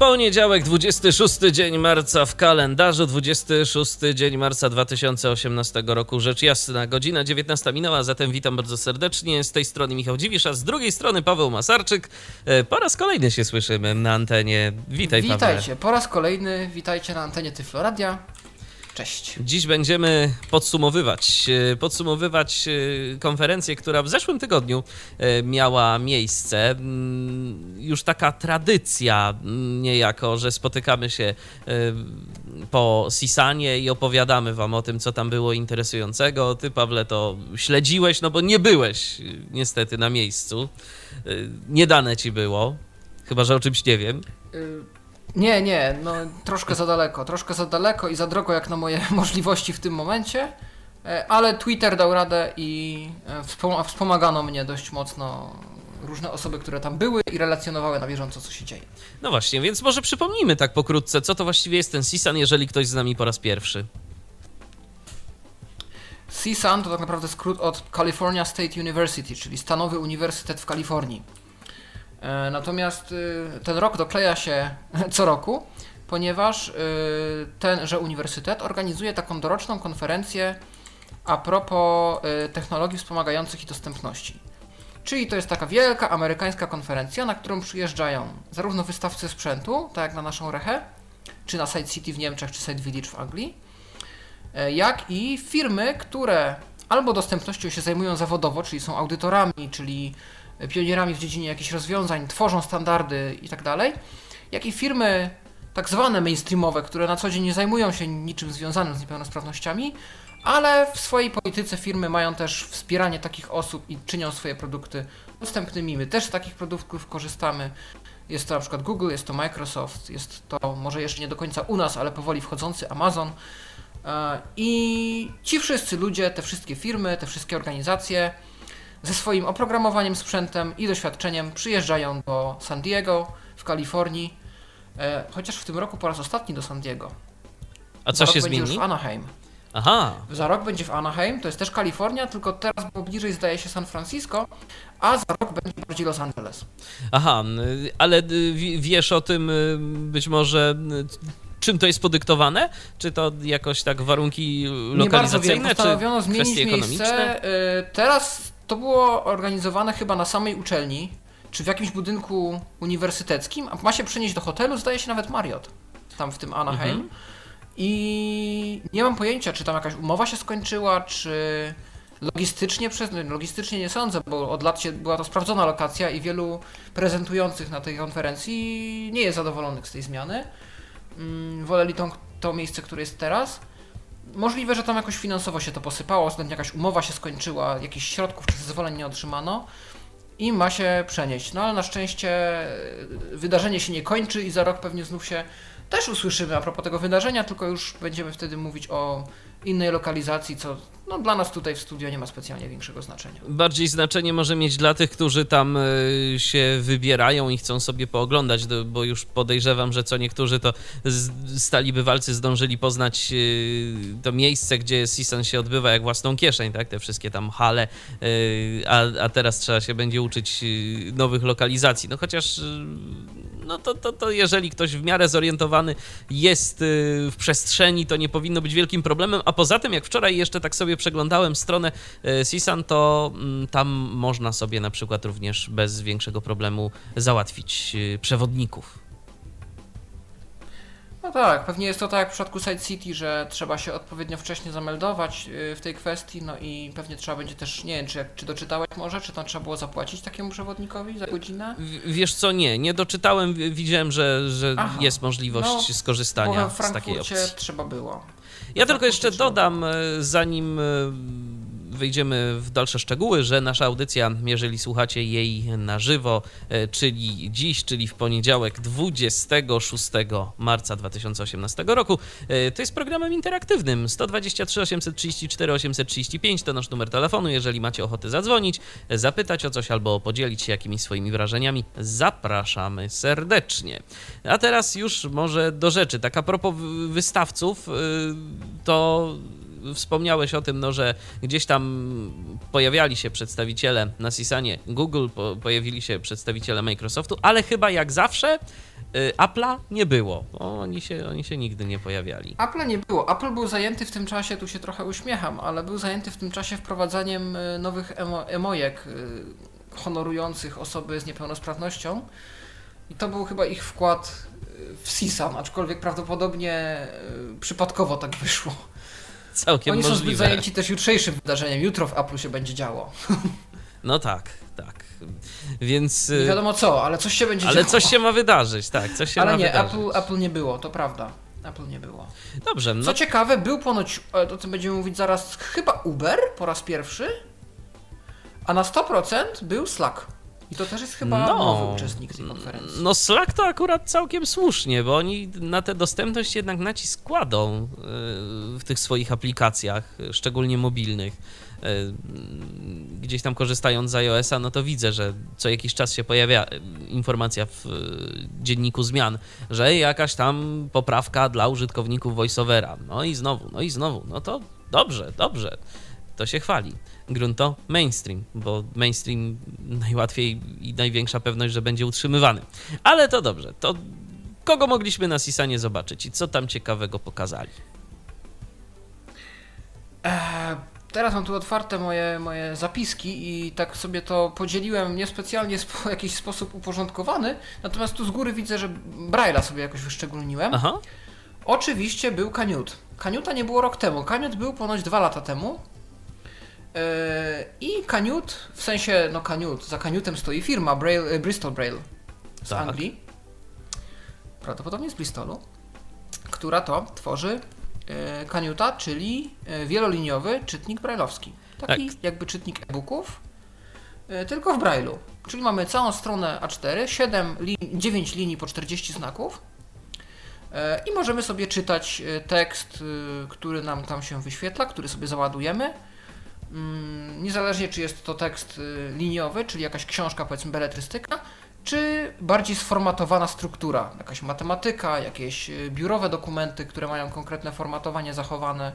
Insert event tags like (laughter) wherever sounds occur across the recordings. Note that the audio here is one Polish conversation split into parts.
Poniedziałek, 26 dzień marca w kalendarzu, 26 dzień marca 2018 roku, rzecz jasna, godzina 19 minęła, zatem witam bardzo serdecznie. Z tej strony Michał Dziwisz, a z drugiej strony Paweł Masarczyk. E, po raz kolejny się słyszymy na antenie. Witaj, Witajcie, Paweł. po raz kolejny witajcie na antenie Tyfloradia. Cześć. Dziś będziemy podsumowywać, e, podsumowywać e, konferencję, która w zeszłym tygodniu e, miała miejsce. Mm, Już taka tradycja mm, niejako, że spotykamy się po Sisanie i opowiadamy wam o tym, co tam było interesującego. Ty, Pawle, to śledziłeś, no bo nie byłeś niestety na miejscu. Nie dane ci było, chyba że o czymś nie wiem. Y, Nie, nie, no troszkę za daleko, troszkę za daleko i za drogo jak na moje (laughs) możliwości w tym momencie, e, ale Twitter dał radę i e, wspom- wspomagano mnie dość mocno różne osoby, które tam były i relacjonowały na bieżąco, co się dzieje. No właśnie, więc może przypomnijmy tak pokrótce, co to właściwie jest ten Sisan, jeżeli ktoś z nami po raz pierwszy. CSUN to tak naprawdę skrót od California State University, czyli Stanowy Uniwersytet w Kalifornii. E, Natomiast y, ten rok dokleja się (laughs) co roku, ponieważ y, tenże uniwersytet organizuje taką doroczną konferencję a propos y, technologii wspomagających i dostępności. Czyli to jest taka wielka amerykańska konferencja, na którą przyjeżdżają zarówno wystawcy sprzętu, tak jak na naszą Rechę, czy na Side City w Niemczech, czy Side Village w Anglii, e, jak i firmy, które albo dostępnością się zajmują zawodowo, czyli są audytorami, czyli pionierami w dziedzinie jakichś rozwiązań, tworzą standardy i tak jak i firmy tak zwane mainstreamowe, które na co dzień nie zajmują się niczym związanym z niepełnosprawnościami, ale w swojej polityce firmy mają też wspieranie takich osób i czynią swoje produkty dostępnymi. My też z takich produktów korzystamy. Jest to na przykład Google, jest to Microsoft, jest to może jeszcze nie do końca u nas, ale powoli wchodzący Amazon. E, I ci wszyscy ludzie, te wszystkie firmy, te wszystkie organizacje ze swoim oprogramowaniem, sprzętem i doświadczeniem przyjeżdżają do San Diego w Kalifornii, e, chociaż w tym roku po raz ostatni do San Diego. A co się będzie już zmieni? w Anaheim. Aha, Za rok będzie w Anaheim, to jest też Kalifornia, tylko teraz było bliżej zdaje się San Francisco, a za rok będzie bardziej Los Angeles. aha, ale y, wi- wiesz o tym y, być może y, czym to jest podyktowane? Czy to jakoś tak warunki Nie bardzo wiem, lokalizacyjne, czy postanowiono zmienić kwestie ekonomiczne? miejsce. Teraz to było organizowane chyba na samej uczelni, czy w jakimś budynku uniwersyteckim, a ma się przenieść do hotelu, zdaje się nawet Marriott, tam w tym Anaheim. Mhm. I nie mam pojęcia, czy tam jakaś umowa się skończyła, czy logistycznie przez. no, Logistycznie nie sądzę, bo od lat się, była to sprawdzona lokacja i wielu prezentujących na tej konferencji nie jest zadowolonych z tej zmiany. Mm, Woleli tą, to miejsce, które jest teraz. Możliwe, że tam jakoś finansowo się to posypało, względnie jakaś umowa się skończyła, jakichś środków czy zezwoleń nie otrzymano i ma się przenieść. No ale na szczęście e, wydarzenie się nie kończy i za rok pewnie znów się też usłyszymy a propos tego wydarzenia, tylko już będziemy wtedy mówić o innej lokalizacji, co no, dla nas tutaj w studio nie ma specjalnie większego znaczenia. Bardziej znaczenie może mieć dla tych, którzy tam y, się wybierają i chcą sobie pooglądać, bo już podejrzewam, że co niektórzy to stali bywalcy zdążyli poznać y, to miejsce, gdzie Sisan się odbywa jak własną kieszeń, tak? Te wszystkie tam hale, y, a, a teraz trzeba się będzie uczyć nowych lokalizacji. No chociaż no to, to, to jeżeli ktoś w miarę zorientowany jest y, w przestrzeni, to nie powinno być wielkim problemem. A poza tym, jak wczoraj jeszcze tak sobie przeglądałem stronę y, Sisan, to mm, tam można sobie na przykład również bez większego problemu załatwić y, przewodników. No tak, pewnie jest to tak jak w przypadku Side City, że trzeba się odpowiednio wcześnie zameldować y, w tej kwestii, no i pewnie trzeba będzie też, nie wiem, czy, czy doczytałeś może, czy tam trzeba było zapłacić takiemu przewodnikowi za godzinę? W- Wiesz co, nie, nie doczytałem, wi- widziałem, że, że Aha, jest możliwość no, skorzystania we z takiej opcji. trzeba było. Ja tylko jeszcze dodam, e, zanim e, wejdziemy w dalsze szczegóły, że nasza audycja, jeżeli słuchacie jej na żywo, e, czyli dziś, czyli w poniedziałek 26 marca 2018 roku, e, to jest programem interaktywnym 123 834 835 to nasz numer telefonu. Jeżeli macie ochotę zadzwonić, zapytać o coś albo podzielić się jakimiś swoimi wrażeniami, zapraszamy serdecznie. A teraz już może do rzeczy. Tak a propos wystawców, y, to wspomniałeś o tym, no, że gdzieś tam pojawiali się przedstawiciele na Sisanie Google, po, pojawili się przedstawiciele Microsoftu, ale chyba jak zawsze y, Apple'a nie było. Oni się, oni się nigdy nie pojawiali. Apple'a nie było. Apple był zajęty w tym czasie, tu się trochę uśmiecham, ale był zajęty w tym czasie wprowadzaniem y, nowych emo, emojek honorujących osoby z niepełnosprawnością. I to był chyba ich wkład w CISAM, aczkolwiek prawdopodobnie przypadkowo tak wyszło. Całkiem Oni możliwe. są zbyt zajęci też jutrzejszym wydarzeniem. Jutro w Apple się będzie działo. (laughs) No tak, tak. Więc. Nie wiadomo co, ale coś się będzie ale działo. Ale coś się ma wydarzyć, tak. Coś się ale ma nie, wydarzyć. Apple, Apple nie było, to prawda. Apple nie było. Dobrze. No... Co ciekawe, był ponoć, o tym będziemy mówić zaraz, chyba Uber po raz pierwszy, a na 100% był Slack. I to też jest chyba no, nowy uczestnik tej konferencji. No Slack to akurat całkiem słusznie, bo oni na tę dostępność jednak nacisk kładą e, w tych swoich aplikacjach, szczególnie mobilnych. E, gdzieś tam korzystając z iOS-a, no to widzę, że co jakiś czas się pojawia informacja w e, dzienniku zmian, że jakaś tam poprawka dla użytkowników VoiceOvera. No i znowu, no i znowu, no to dobrze, dobrze, to się chwali grunt to mainstream, bo mainstream najłatwiej i największa pewność, że będzie utrzymywany. Ale to dobrze, to kogo mogliśmy na Sisanie zobaczyć i co tam ciekawego pokazali? Eee, teraz mam tu otwarte moje, moje zapiski i tak sobie to podzieliłem niespecjalnie w jakiś sposób uporządkowany, natomiast tu z góry widzę, że Braille'a sobie jakoś wyszczególniłem. Aha. Oczywiście był Kaniut. Kaniuta nie było rok temu. Kaniut był ponoć dwa lata temu. E, I Kaniut, w sensie, no Kaniut, za Kaniutem stoi firma Braille, e, Bristol Braille z tak. Anglii, prawdopodobnie z Bristolu, która to tworzy e, Kaniuta, czyli wieloliniowy czytnik brailleowski. Taki tak. jakby czytnik e-booków, tylko w Braille'u. Czyli mamy całą stronę A4, 7 lin 9 linii po 40 znaków i możemy sobie czytać tekst, który nam tam się wyświetla, który sobie załadujemy niezależnie czy jest to tekst y, liniowy, czyli jakaś książka, powiedzmy beletrystyka, czy bardziej sformatowana struktura, jakaś matematyka, jakieś y, biurowe dokumenty, które mają konkretne formatowanie zachowane,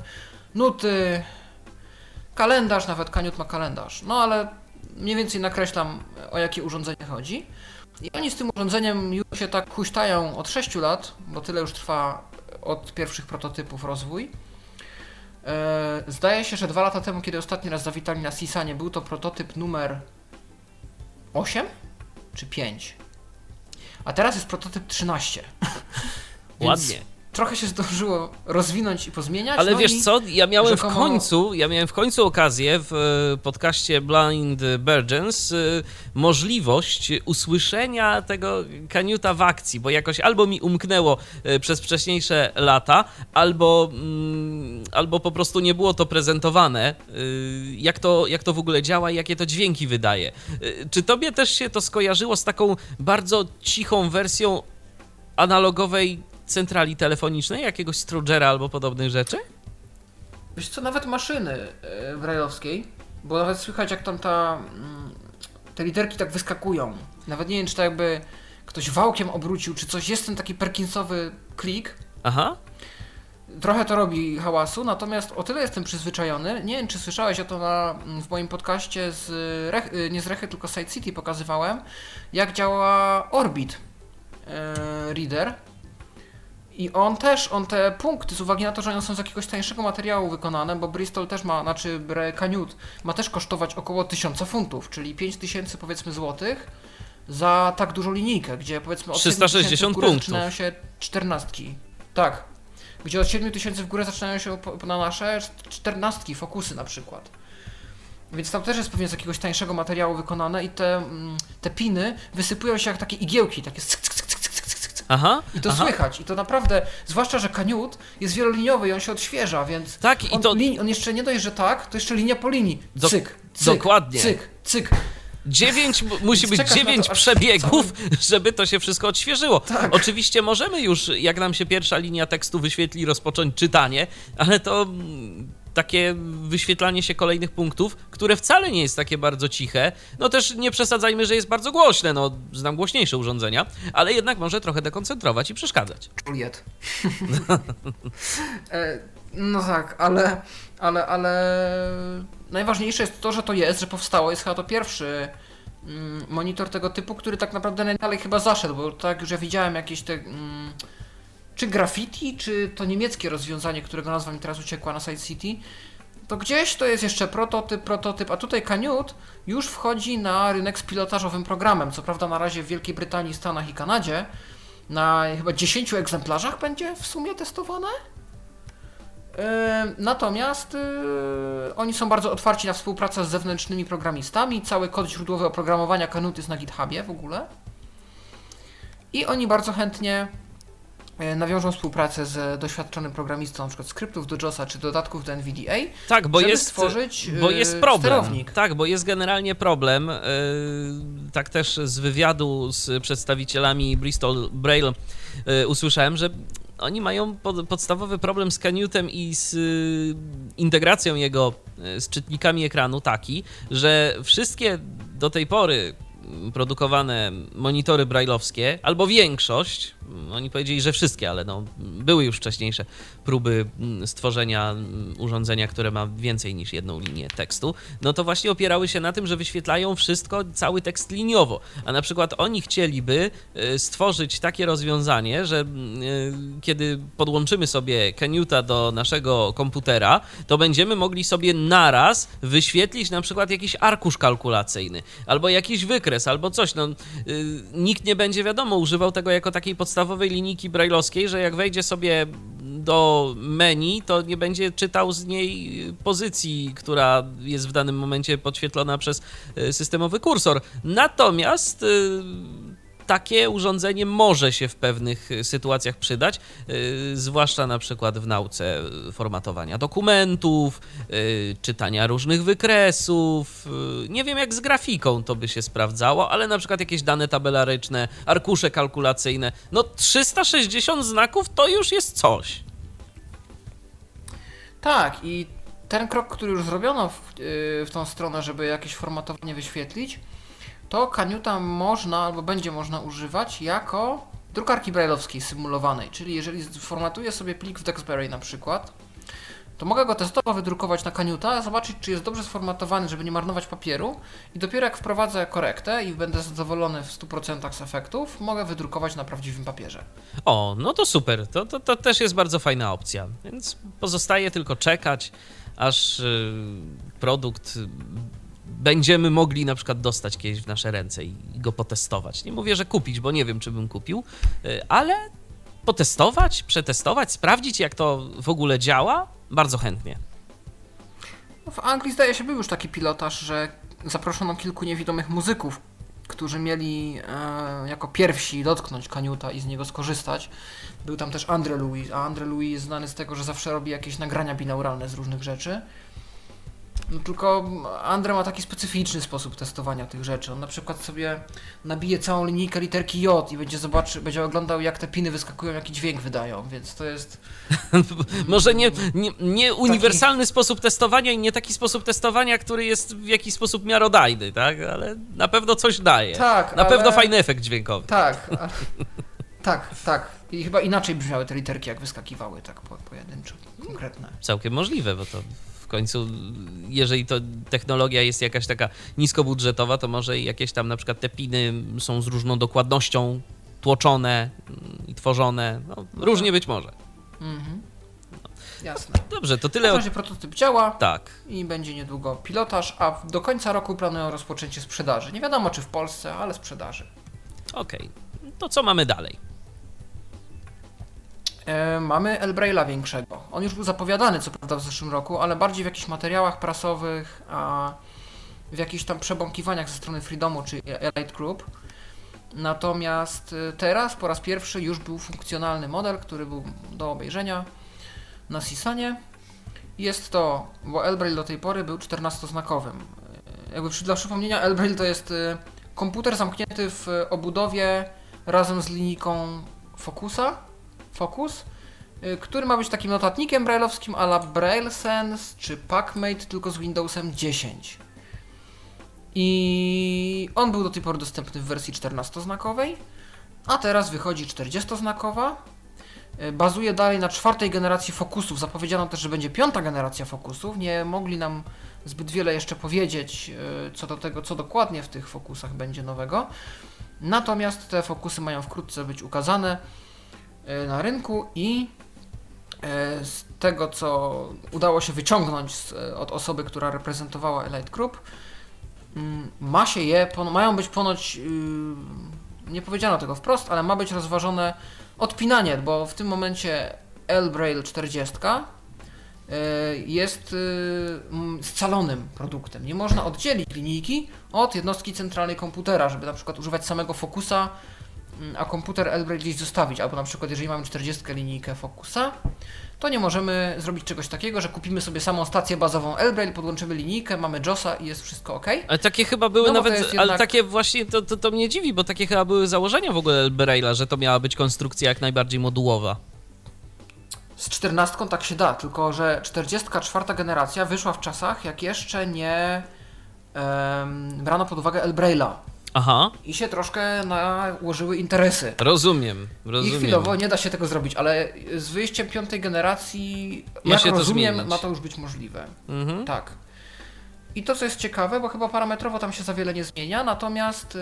nuty, kalendarz, nawet Kaniut ma kalendarz. No ale mniej więcej nakreślam o jakie urządzenie chodzi. I oni z tym urządzeniem już się tak huśtają od 6 lat, bo tyle już trwa od pierwszych prototypów rozwój. E, zdaje się, że dwa lata temu, kiedy ostatni raz zawitali na Sisanie, był to prototyp numer 8 czy 5. A teraz jest prototyp 13. (laughs) Ładnie trochę się zdążyło rozwinąć i pozmieniać. Ale no wiesz co, ja miałem rzekomo... w końcu, ja miałem w końcu okazję w e, podcaście Blind Burgeons e, możliwość usłyszenia tego kaniuta w akcji, bo jakoś albo mi umknęło e, przez wcześniejsze lata, albo, mm, albo po prostu nie było to prezentowane, jak to, jak to w ogóle działa i jakie to dźwięki wydaje. Czy tobie też się to skojarzyło z taką bardzo cichą wersją analogowej centrali telefonicznej, jakiegoś strugera albo podobnych rzeczy? Wiesz co, nawet maszyny brajlowskiej, bo nawet słychać jak tam ta, mm, te literki tak wyskakują. Nawet nie wiem, czy to jakby ktoś wałkiem obrócił, czy coś. Jest ten taki perkinsowy klik. Aha. Trochę to robi hałasu, natomiast o tyle jestem przyzwyczajony. Nie wiem, czy słyszałeś o to na, w moim podcaście z Rech, y, nie z Rechy, tylko Side City pokazywałem, jak działa Orbit yy, Reader i on też, on te punkty, z uwagi na to, że one są z jakiegoś tańszego materiału wykonane, bo Bristol też ma, znaczy Canute ma też kosztować około 1000 funtów, czyli 5000 powiedzmy złotych za tak dużą linijkę, gdzie powiedzmy od 360 punktów. zaczynają się czternastki. Tak. Gdzie od 7000 w górę zaczynają się na nasze czternastki, fokusy na przykład. Więc tam też jest pewnie z jakiegoś tańszego materiału wykonane i te, mm, te piny wysypują się jak takie igiełki, takie sk, Aha, I to aha. słychać. I to naprawdę, zwłaszcza, że kaniut jest wieloliniowy i on się odświeża, więc tak, on, i to... on jeszcze nie dość, że tak, to jeszcze linia po linii. Cyk, cyk, Dokładnie. cyk, cyk. Dziewięć, musi być dziewięć przebiegów, cały... żeby to się wszystko odświeżyło. Tak. Oczywiście możemy już, jak nam się pierwsza linia tekstu wyświetli, rozpocząć czytanie, ale to takie wyświetlanie się kolejnych punktów, które wcale nie jest takie bardzo ciche. No też nie przesadzajmy, że jest bardzo głośne, no znam głośniejsze urządzenia, ale jednak może trochę dekoncentrować i przeszkadzać. Juliet. (laughs) E, no tak, ale, ale, ale najważniejsze jest to, że to jest, że powstało. Jest chyba to pierwszy mm, monitor tego typu, który tak naprawdę najdalej chyba zaszedł, bo tak, że widziałem jakieś te... Czy graffiti, czy to niemieckie rozwiązanie, którego nazwa mi teraz uciekła na Side City, to gdzieś to jest jeszcze prototyp, prototyp, a tutaj Canute już wchodzi na rynek z pilotażowym programem. Co prawda na razie w Wielkiej Brytanii, Stanach i Kanadzie na chyba 10 egzemplarzach będzie w sumie testowane. Yy, natomiast yy, oni są bardzo otwarci na współpracę z zewnętrznymi programistami. Cały kod źródłowy oprogramowania Canute jest na GitHubie w ogóle. I oni bardzo chętnie nawiążą współpracę z doświadczonym programistą np. skryptów do JOSa czy dodatków do NVDA, tak, bo żeby jest, stworzyć bo jest problem. sterownik. Tak, bo jest generalnie problem. E, tak też z wywiadu z przedstawicielami Bristol Braille e, usłyszałem, że oni mają pod, podstawowy problem z Canutem i z integracją jego z czytnikami ekranu taki, że wszystkie do tej pory produkowane monitory brajlowskie, albo większość, oni powiedzieli, że wszystkie, ale no, były już wcześniejsze próby mm, stworzenia mm, urządzenia, które ma więcej niż jedną linię tekstu, no to właśnie opierały się na tym, że wyświetlają wszystko, cały tekst liniowo. A na przykład oni chcieliby y, stworzyć takie rozwiązanie, że mm, y, kiedy podłączymy sobie Canuta do naszego komputera, to będziemy mogli sobie naraz wyświetlić na przykład jakiś arkusz kalkulacyjny, albo jakiś wykres, albo coś. No, y, nikt nie będzie, wiadomo, używał tego jako takiej podstawowej linijki brajlowskiej, że jak wejdzie sobie do menu, to nie będzie czytał z niej pozycji, która jest w danym momencie podświetlona przez e, systemowy kursor. Natomiast e, takie urządzenie może się w pewnych sytuacjach przydać, e, zwłaszcza na przykład w nauce formatowania dokumentów, czytania różnych wykresów. Nie wiem jak z grafiką to by się sprawdzało, ale na przykład jakieś dane tabelaryczne, arkusze kalkulacyjne. No 360 znaków to już jest coś. Tak, i ten krok, który już zrobiono w, w tą stronę, żeby jakieś formatowanie wyświetlić, to Kaniuta można albo będzie można używać jako drukarki brailleowskiej symulowanej. Czyli jeżeli formatuję sobie plik w Dexberry na przykład, to mogę go testowo wydrukować na Kaniuta, zobaczyć, czy jest dobrze sformatowany, żeby nie marnować papieru i dopiero jak wprowadzę korektę i będę zadowolony w 100% z efektów, mogę wydrukować na prawdziwym papierze. O, no to super, to, to, to też jest bardzo fajna opcja, więc pozostaje tylko czekać, aż yy, produkt będziemy mogli na przykład dostać kiedyś w nasze ręce i go potestować. Nie mówię, że kupić, bo nie wiem, czy bym kupił, yy, ale potestować, przetestować, sprawdzić, jak to w ogóle działa, bardzo chętnie. No, w Anglii zdaje się był już taki pilotaż, że zaproszono kilku niewidomych muzyków, którzy mieli e, jako pierwsi dotknąć kaniuta i z niego skorzystać. Był tam też Andre Louis, a Andre Louis jest znany z tego, że zawsze robi jakieś nagrania binauralne z różnych rzeczy. No tylko Andre ma taki specyficzny sposób testowania tych rzeczy. On na przykład sobie nabije całą linijkę literki J i będzie zobaczy, będzie oglądał jak te piny wyskakują, jaki dźwięk wydają, więc to jest... (laughs) Może nie, nie, nie uniwersalny taki... sposób testowania i nie taki sposób testowania, który jest w jakiś sposób miarodajny, tak? Ale na pewno coś daje. Tak, Na ale... pewno fajny efekt dźwiękowy. Tak, (laughs) tak, tak. I chyba inaczej brzmiały te literki, jak wyskakiwały tak po, pojedynczo, konkretne. Całkiem możliwe, bo to w końcu, jeżeli to technologia jest jakaś taka niskobudżetowa, to może jakieś tam na przykład te piny są z różną dokładnością tłoczone i tworzone. No, różnie być może. Mhm. No. Jasne. Dobrze, to tyle. W razie prototyp działa. Tak. I będzie niedługo pilotaż, a do końca roku planują rozpoczęcie sprzedaży. Nie wiadomo czy w Polsce, ale sprzedaży. Okej. Okay. To co mamy dalej? E, mamy Elbraila większego. On już był zapowiadany, co prawda, w zeszłym roku, ale bardziej w jakichś materiałach prasowych, a w jakichś tam przebąkiwaniach ze strony Freedomu czy Elite Group. Natomiast y, teraz po raz pierwszy już był funkcjonalny model, który był do obejrzenia na Sisanie. Jest to, bo Elbrail do tej pory był 14-znakowym. Y, Jakby dla przypomnienia, Elbrail to jest komputer zamknięty w obudowie razem z linijką Focusa, Focus, y, który ma być takim notatnikiem brailleowskim a la Braille Sense czy PackMate, tylko z Windowsem 10. I on był do tej pory dostępny w wersji 14-znakowej, a teraz wychodzi 40-znakowa. Y, Bazuje dalej na czwartej generacji Focusów. Zapowiedziano też, że będzie piąta generacja Focusów. Nie mogli nam zbyt wiele jeszcze powiedzieć y, co do tego, co dokładnie w tych Focusach będzie nowego. Natomiast te Focusy mają wkrótce być ukazane na rynku i y, z tego, co udało się wyciągnąć z, y, od osoby, która reprezentowała Elite Group, mm, ma się je, mają być ponoć, yy, nie powiedziano tego wprost, ale ma być rozważone odpinanie, bo w tym momencie L-Braille 40 yy, jest mm, scalonym produktem. Nie można oddzielić linijki od jednostki centralnej komputera, żeby na przykład używać samego Focusa, mm, a komputer L-Braille gdzieś zostawić, albo na przykład jeżeli mamy 40 linijkę Focusa, to nie możemy zrobić czegoś takiego, że kupimy sobie samą stację bazową L-Braille, podłączymy linijkę, mamy JOSa i jest wszystko ok. Ale takie chyba były No nawet, jest ale jednak- takie właśnie, to, to, to mnie dziwi, bo takie chyba były założenia w ogóle Braille'a, że to miała być konstrukcja jak najbardziej modułowa. Z 14 tak się da, tylko że 44 generacja wyszła w czasach, jak jeszcze nie em, brano pod uwagę L-Braille'a Aha, i się troszkę nałożyły interesy. rozumiem, I rozumiem. chwilowo nie da się tego zrobić, ale z wyjściem piątej generacji, Ma jak się to rozumiem, zmienić. ma to już być możliwe. Mhm. Tak. I to, co jest ciekawe, bo chyba parametrowo tam się za wiele nie zmienia, natomiast y,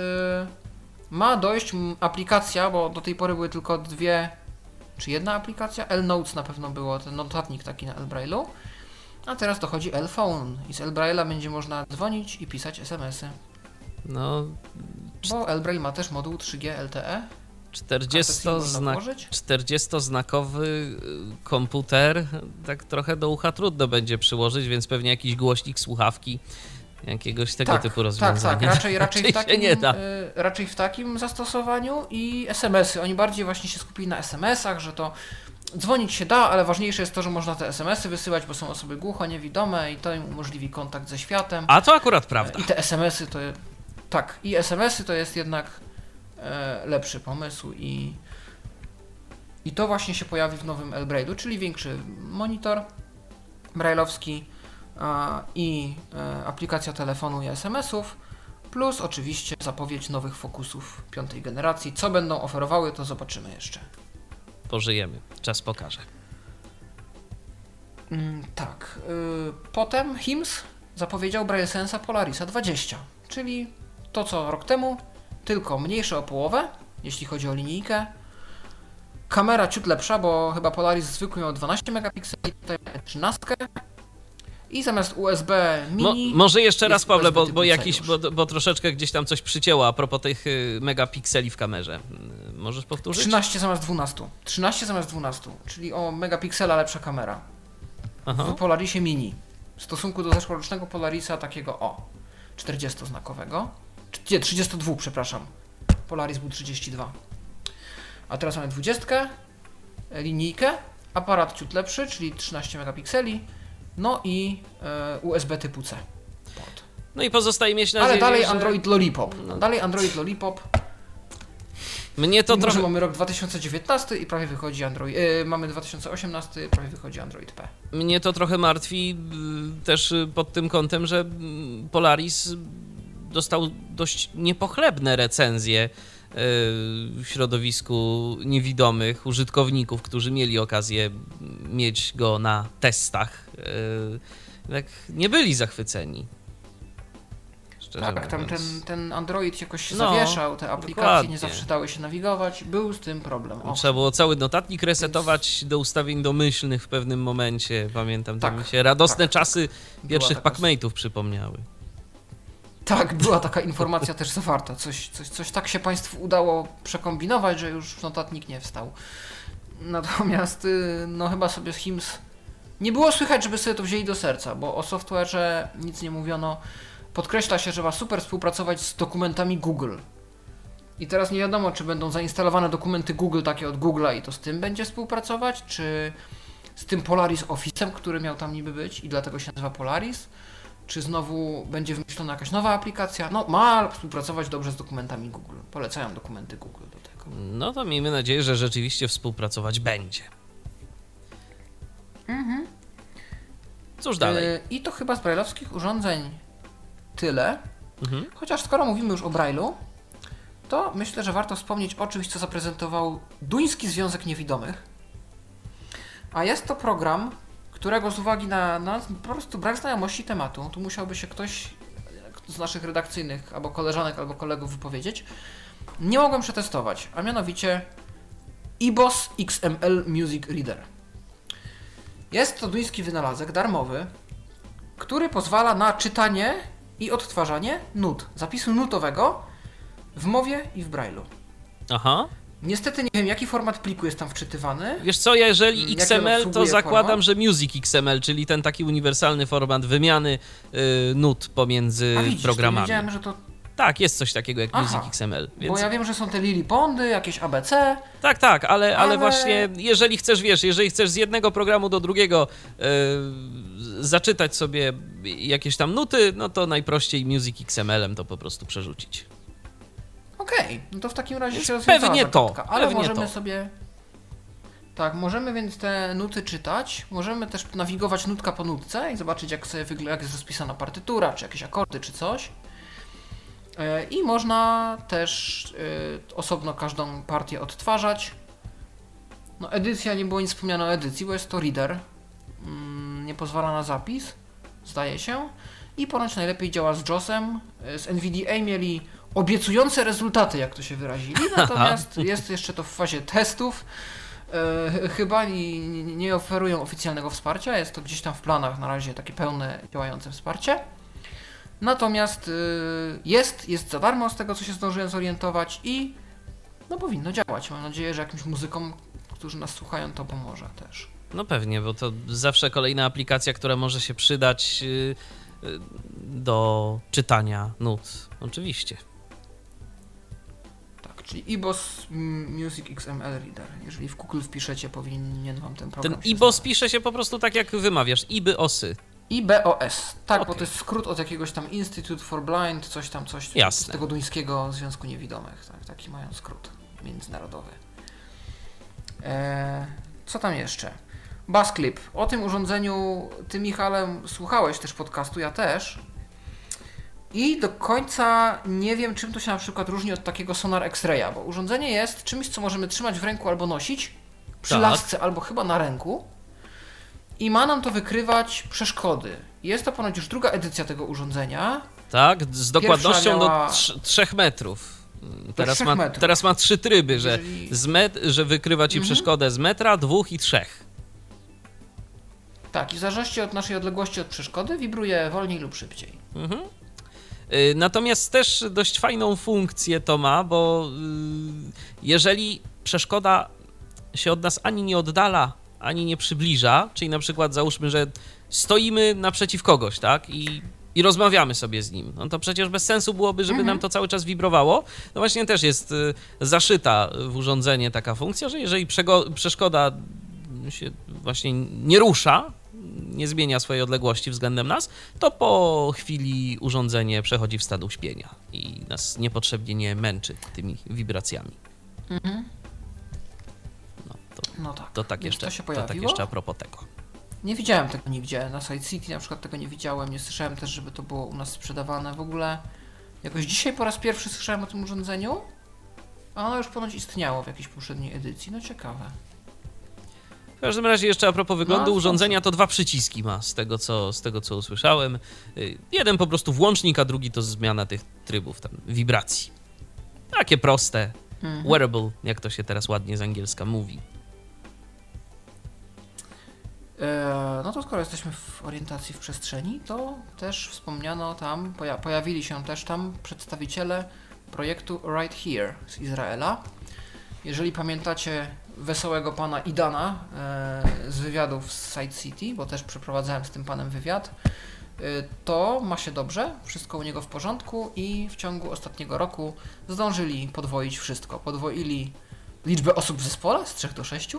ma dojść aplikacja, bo do tej pory były tylko dwie, czy jedna aplikacja? L-Notes na pewno było, ten notatnik taki na L-Braille'u, a teraz dochodzi L-Phone i z L-Braille'a będzie można dzwonić i pisać SMS-y, No, bo L-Braille ma też moduł 3G LTE, 40 można znak, włożyć. 40-znakowy y, komputer, tak trochę do ucha trudno będzie przyłożyć, więc pewnie jakiś głośnik, słuchawki, jakiegoś tego tak, typu tak, rozwiązania. tak, raczej, raczej, (laughs) w takim, nie da. y, raczej w takim zastosowaniu i SMS-y. Oni bardziej właśnie się skupili na SMS-ach, że to dzwonić się da, ale ważniejsze jest to, że można te SMS-y wysyłać, bo są osoby głucho, niewidome i to im umożliwi kontakt ze światem. A to akurat prawda. I te SMS-y to tak, i SMS-y to jest jednak e, lepszy pomysł i i to właśnie się pojawi w nowym L-Braille'u, czyli większy monitor braille'owski a, i e, aplikacja telefonu i SMS-ów, plus oczywiście zapowiedź nowych fokusów piątej generacji. Co będą oferowały, to zobaczymy jeszcze. Pożyjemy. Czas pokaże. Mm, tak. Y, potem HIMS zapowiedział Braille Sensa Polarisa 20, czyli to co rok temu, tylko mniejsze o połowę, jeśli chodzi o linijkę. Kamera ciut lepsza, bo chyba Polaris zwykły miał 12 megapikseli, tutaj mamy 13. I zamiast USB Mo, mini. może jeszcze raz, Pawle, bo, bo, jakiś, bo, bo troszeczkę gdzieś tam coś przycięło a propos tych y, megapikseli w kamerze. Możesz powtórzyć? 13 zamiast 12. 13 zamiast 12, czyli o megapiksela lepsza kamera. Aha. w Polarisie Mini. W stosunku do zeszłorocznego Polarisa takiego o 40-znakowego. Nie, 32, przepraszam. Polaris był 32. A teraz mamy 20, linijkę, aparat ciut lepszy, czyli 13 megapikseli, no i e, USB typu C. Port. No i pozostaje mieć nadzieję, Ale dalej że... Android Lollipop. No. Dalej Android Lollipop. Mnie to Mimo, trochę... mamy rok 2019 i prawie wychodzi Android. E, mamy 2018, prawie wychodzi Android P. Mnie to trochę martwi y, też y, pod tym kątem, że y, Polaris dostał dość niepochlebne recenzje y, w środowisku niewidomych użytkowników, którzy mieli okazję mieć go na testach. Y, Tak nie byli zachwyceni. Szczerze Tak, tam mówiąc. ten, ten Android jakoś się No, zawieszał, te aplikacje dokładnie. nie zawsze dały się nawigować, był z tym problem. O, Trzeba było cały notatnik resetować do ustawień domyślnych w pewnym momencie. Pamiętam, tam Tak, mi się radosne tak. czasy pierwszych Pac-Mate'ów przypomniały. Tak, była taka informacja też zawarta. Coś, coś, coś tak się Państwu udało przekombinować, że już notatnik nie wstał. Natomiast, y, no chyba sobie z HIMS nie było słychać, żeby sobie to wzięli do serca, bo o software'ze nic nie mówiono. Podkreśla się, że ma super współpracować z dokumentami Google. I teraz nie wiadomo, czy będą zainstalowane dokumenty Google takie od Google'a i to z tym będzie współpracować, czy z tym Polaris Office'em, który miał tam niby być i dlatego się nazywa Polaris, czy znowu będzie wymyślona jakaś nowa aplikacja. No, ma współpracować dobrze z dokumentami Google. Polecają dokumenty Google do tego. No to miejmy nadzieję, że rzeczywiście współpracować będzie. Mhm. Cóż dalej? Yy, I to chyba z brajlowskich urządzeń tyle. Mhm. Chociaż skoro mówimy już o Braille'u, to myślę, że warto wspomnieć o czymś, co zaprezentował Duński Związek Niewidomych. A jest to program, którego z uwagi na, na po prostu brak znajomości tematu, tu musiałby się ktoś z naszych redakcyjnych, albo koleżanek, albo kolegów wypowiedzieć, nie mogłem przetestować, a mianowicie IBOS XML Music Reader. Jest to duński wynalazek darmowy, który pozwala na czytanie i odtwarzanie nut, zapisu nutowego w mowie i w braille'u. Aha. Niestety nie wiem, jaki format pliku jest tam wczytywany. Wiesz co, jeżeli on XML, to zakładam, format? że Music XML, czyli ten taki uniwersalny format wymiany y, nut pomiędzy A widzisz, programami. wiedziałem, że to... Tak, jest coś takiego jak Aha. Music XML. Więc... Bo ja wiem, że są te Lili Pondy, jakieś ABC. Tak, tak, ale, ale... Ale- właśnie jeżeli chcesz, wiesz, jeżeli chcesz z jednego programu do drugiego y, zaczytać sobie jakieś tam nuty, no to najprościej Music XML-em to po prostu przerzucić. Okej, no to w takim razie się rozwiązała pewnie to. Ale pewnie możemy to. sobie... Tak, możemy więc te nuty czytać, możemy też nawigować nutka po nutce i zobaczyć jak, sobie wygl- jak jest rozpisana partytura, czy jakieś akordy, czy coś. E, I można też e, osobno każdą partię odtwarzać. No edycja, nie było nic wspomniane o edycji, bo jest to reader. Mm, Nie pozwala na zapis, zdaje się. I ponoć najlepiej działa z JOS-em. E, Z NVDA mieli obiecujące rezultaty, jak to się wyrazili, natomiast jest jeszcze to w fazie testów. E, chyba i nie oferują oficjalnego wsparcia, jest to gdzieś tam w planach na razie takie pełne działające wsparcie. Natomiast y, jest, jest za darmo z tego co się zdążyłem zorientować i no powinno działać. Mam nadzieję, że jakimś muzykom, którzy nas słuchają, to pomoże też. No pewnie, bo to zawsze kolejna aplikacja, która może się przydać y, y, do czytania nut. Oczywiście. Czyli IBOS mm, Music XML Reader. Jeżeli w Google wpiszecie, powinien wam ten program Ten IBOS pisze się po prostu tak, jak wymawiasz. IBY osy. IBOS, tak, bo Okej. to jest skrót od jakiegoś tam Institute for Blind, coś tam, coś z Jasne. tego duńskiego Związku Niewidomych, tak, taki mają skrót międzynarodowy. Eee, co tam jeszcze? Bassclip. O tym urządzeniu ty, Michale, słuchałeś też podcastu, ja też. I do końca nie wiem, czym to się na przykład różni od takiego Sonar X-Raya, bo urządzenie jest czymś, co możemy trzymać w ręku albo nosić, przy Tak. lasce albo chyba na ręku. I ma nam to wykrywać przeszkody. Jest to ponoć już druga edycja tego urządzenia. Tak, z dokładnością miała- do 3 metrów. Teraz trzech ma, metrów. teraz ma trzy tryby, że, Jeżeli- z met, że wykrywa ci Mhm. przeszkodę z metra, dwóch i trzech. Tak, i w zależności od naszej odległości od przeszkody wibruje wolniej lub szybciej. Mhm. Y, Natomiast też dość fajną funkcję to ma, bo y, jeżeli przeszkoda się od nas ani nie oddala, ani nie przybliża, czyli na przykład załóżmy, że stoimy naprzeciw kogoś, tak? I, i rozmawiamy sobie z nim. No to przecież bez sensu byłoby, żeby nam to cały czas wibrowało. No właśnie też jest y, zaszyta w urządzenie taka funkcja, że jeżeli przeszkoda się właśnie nie rusza, nie zmienia swojej odległości względem nas, to po chwili urządzenie przechodzi w stan uśpienia i nas niepotrzebnie nie męczy tymi wibracjami. No, to, No tak. to tak Więc jeszcze, to się to tak pojawiło? jeszcze a propos tego. Nie widziałem tego nigdzie. Na Side City na przykład tego nie widziałem. Nie słyszałem też, żeby to było u nas sprzedawane. W ogóle jakoś dzisiaj po raz pierwszy słyszałem o tym urządzeniu, a ono już ponoć istniało w jakiejś poprzedniej edycji. No ciekawe. W każdym razie jeszcze a propos wyglądu No, urządzenia, to dwa przyciski ma z tego, co, z tego co usłyszałem. Y, Jeden po prostu włącznik, a drugi to zmiana tych trybów, tam wibracji. Takie proste, Mhm. wearable, jak to się teraz ładnie z angielska mówi. E, no to skoro jesteśmy w orientacji w przestrzeni, to też wspomniano tam, poja- pojawili się też tam przedstawiciele projektu Right Here z Izraela. Jeżeli pamiętacie wesołego pana Idana e, z wywiadów z Side City, bo też przeprowadzałem z tym panem wywiad, to ma się dobrze, wszystko u niego w porządku i w ciągu ostatniego roku zdążyli podwoić wszystko. Podwoili liczbę osób w zespole z 3 do 6,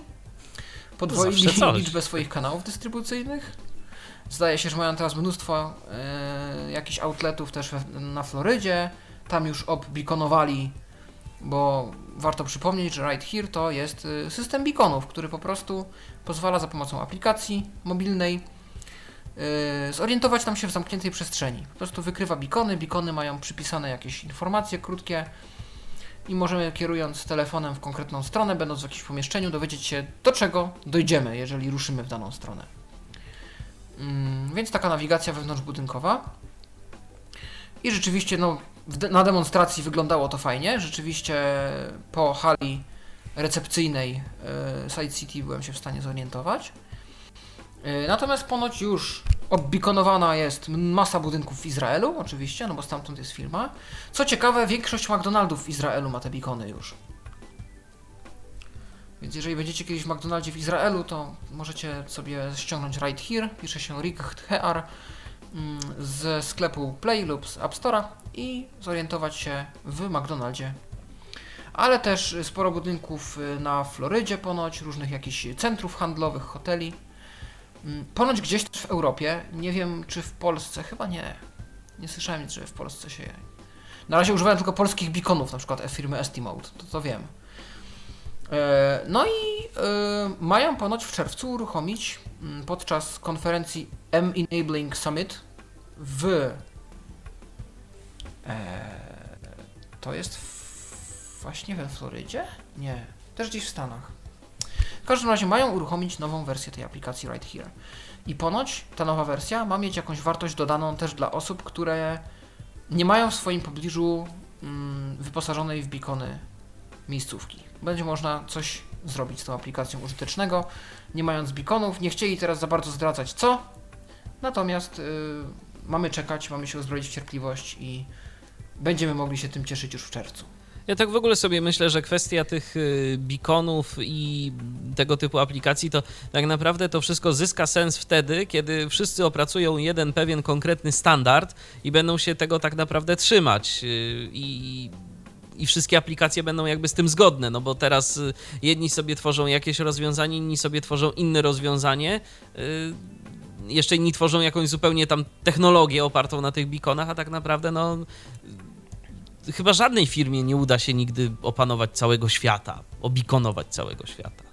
podwoili liczbę swoich kanałów dystrybucyjnych. Zdaje się, że mają teraz mnóstwo y, jakichś outletów też na Florydzie. Tam już obbikonowali, bo warto przypomnieć, że Right Here to jest y, system beaconów, który po prostu pozwala za pomocą aplikacji mobilnej y, zorientować nam się w zamkniętej przestrzeni. Po prostu wykrywa beacony, beacony mają przypisane jakieś informacje krótkie i możemy kierując telefonem w konkretną stronę, będąc w jakimś pomieszczeniu, dowiedzieć się do czego dojdziemy, jeżeli ruszymy w daną stronę. Mm, więc taka nawigacja wewnątrzbudynkowa. I rzeczywiście no, na demonstracji wyglądało to fajnie. Rzeczywiście po hali recepcyjnej y, Side City byłem się w stanie zorientować. Y, natomiast ponoć już Obbikonowana jest masa budynków w Izraelu, oczywiście, no bo stamtąd jest firma. Co ciekawe, większość McDonaldów w Izraelu ma te bikony już. Więc jeżeli będziecie kiedyś w McDonaldzie w Izraelu, to możecie sobie ściągnąć Right Here, pisze się Richt Hear, ze sklepu Play lub z App Store'a i zorientować się w McDonaldzie. Ale też sporo budynków y, na Florydzie ponoć, różnych jakichś centrów handlowych, hoteli. Mm, ponoć gdzieś też w Europie, nie wiem czy w Polsce, chyba nie. Nie słyszałem nic, że w Polsce się. Na razie używałem tylko polskich beaconów, na przykład firmy Estimate, to to wiem. E, no i e, mają ponoć w czerwcu uruchomić mm, podczas konferencji M-Enabling Summit w. E, to jest w, właśnie we Florydzie? Nie, też gdzieś w Stanach. W każdym razie mają uruchomić nową wersję tej aplikacji Right Here. I ponoć ta nowa wersja ma mieć jakąś wartość dodaną też dla osób, które nie mają w swoim pobliżu mm, wyposażonej w beacony miejscówki. Będzie można coś zrobić z tą aplikacją użytecznego, nie mając beaconów. Nie chcieli teraz za bardzo zdradzać co, natomiast yy, mamy czekać, mamy się uzbroić w cierpliwość i będziemy mogli się tym cieszyć już w czerwcu. Ja tak w ogóle sobie myślę, że kwestia tych y, beaconów i tego typu aplikacji to tak naprawdę to wszystko zyska sens wtedy, kiedy wszyscy opracują jeden pewien konkretny standard i będą się tego tak naprawdę trzymać. Y, I i wszystkie aplikacje będą jakby z tym zgodne, no bo teraz y, jedni sobie tworzą jakieś rozwiązanie, inni sobie tworzą inne rozwiązanie, jeszcze inni tworzą jakąś zupełnie tam technologię opartą na tych beaconach, a tak naprawdę no chyba żadnej firmie nie uda się nigdy opanować całego świata, obikonować całego świata.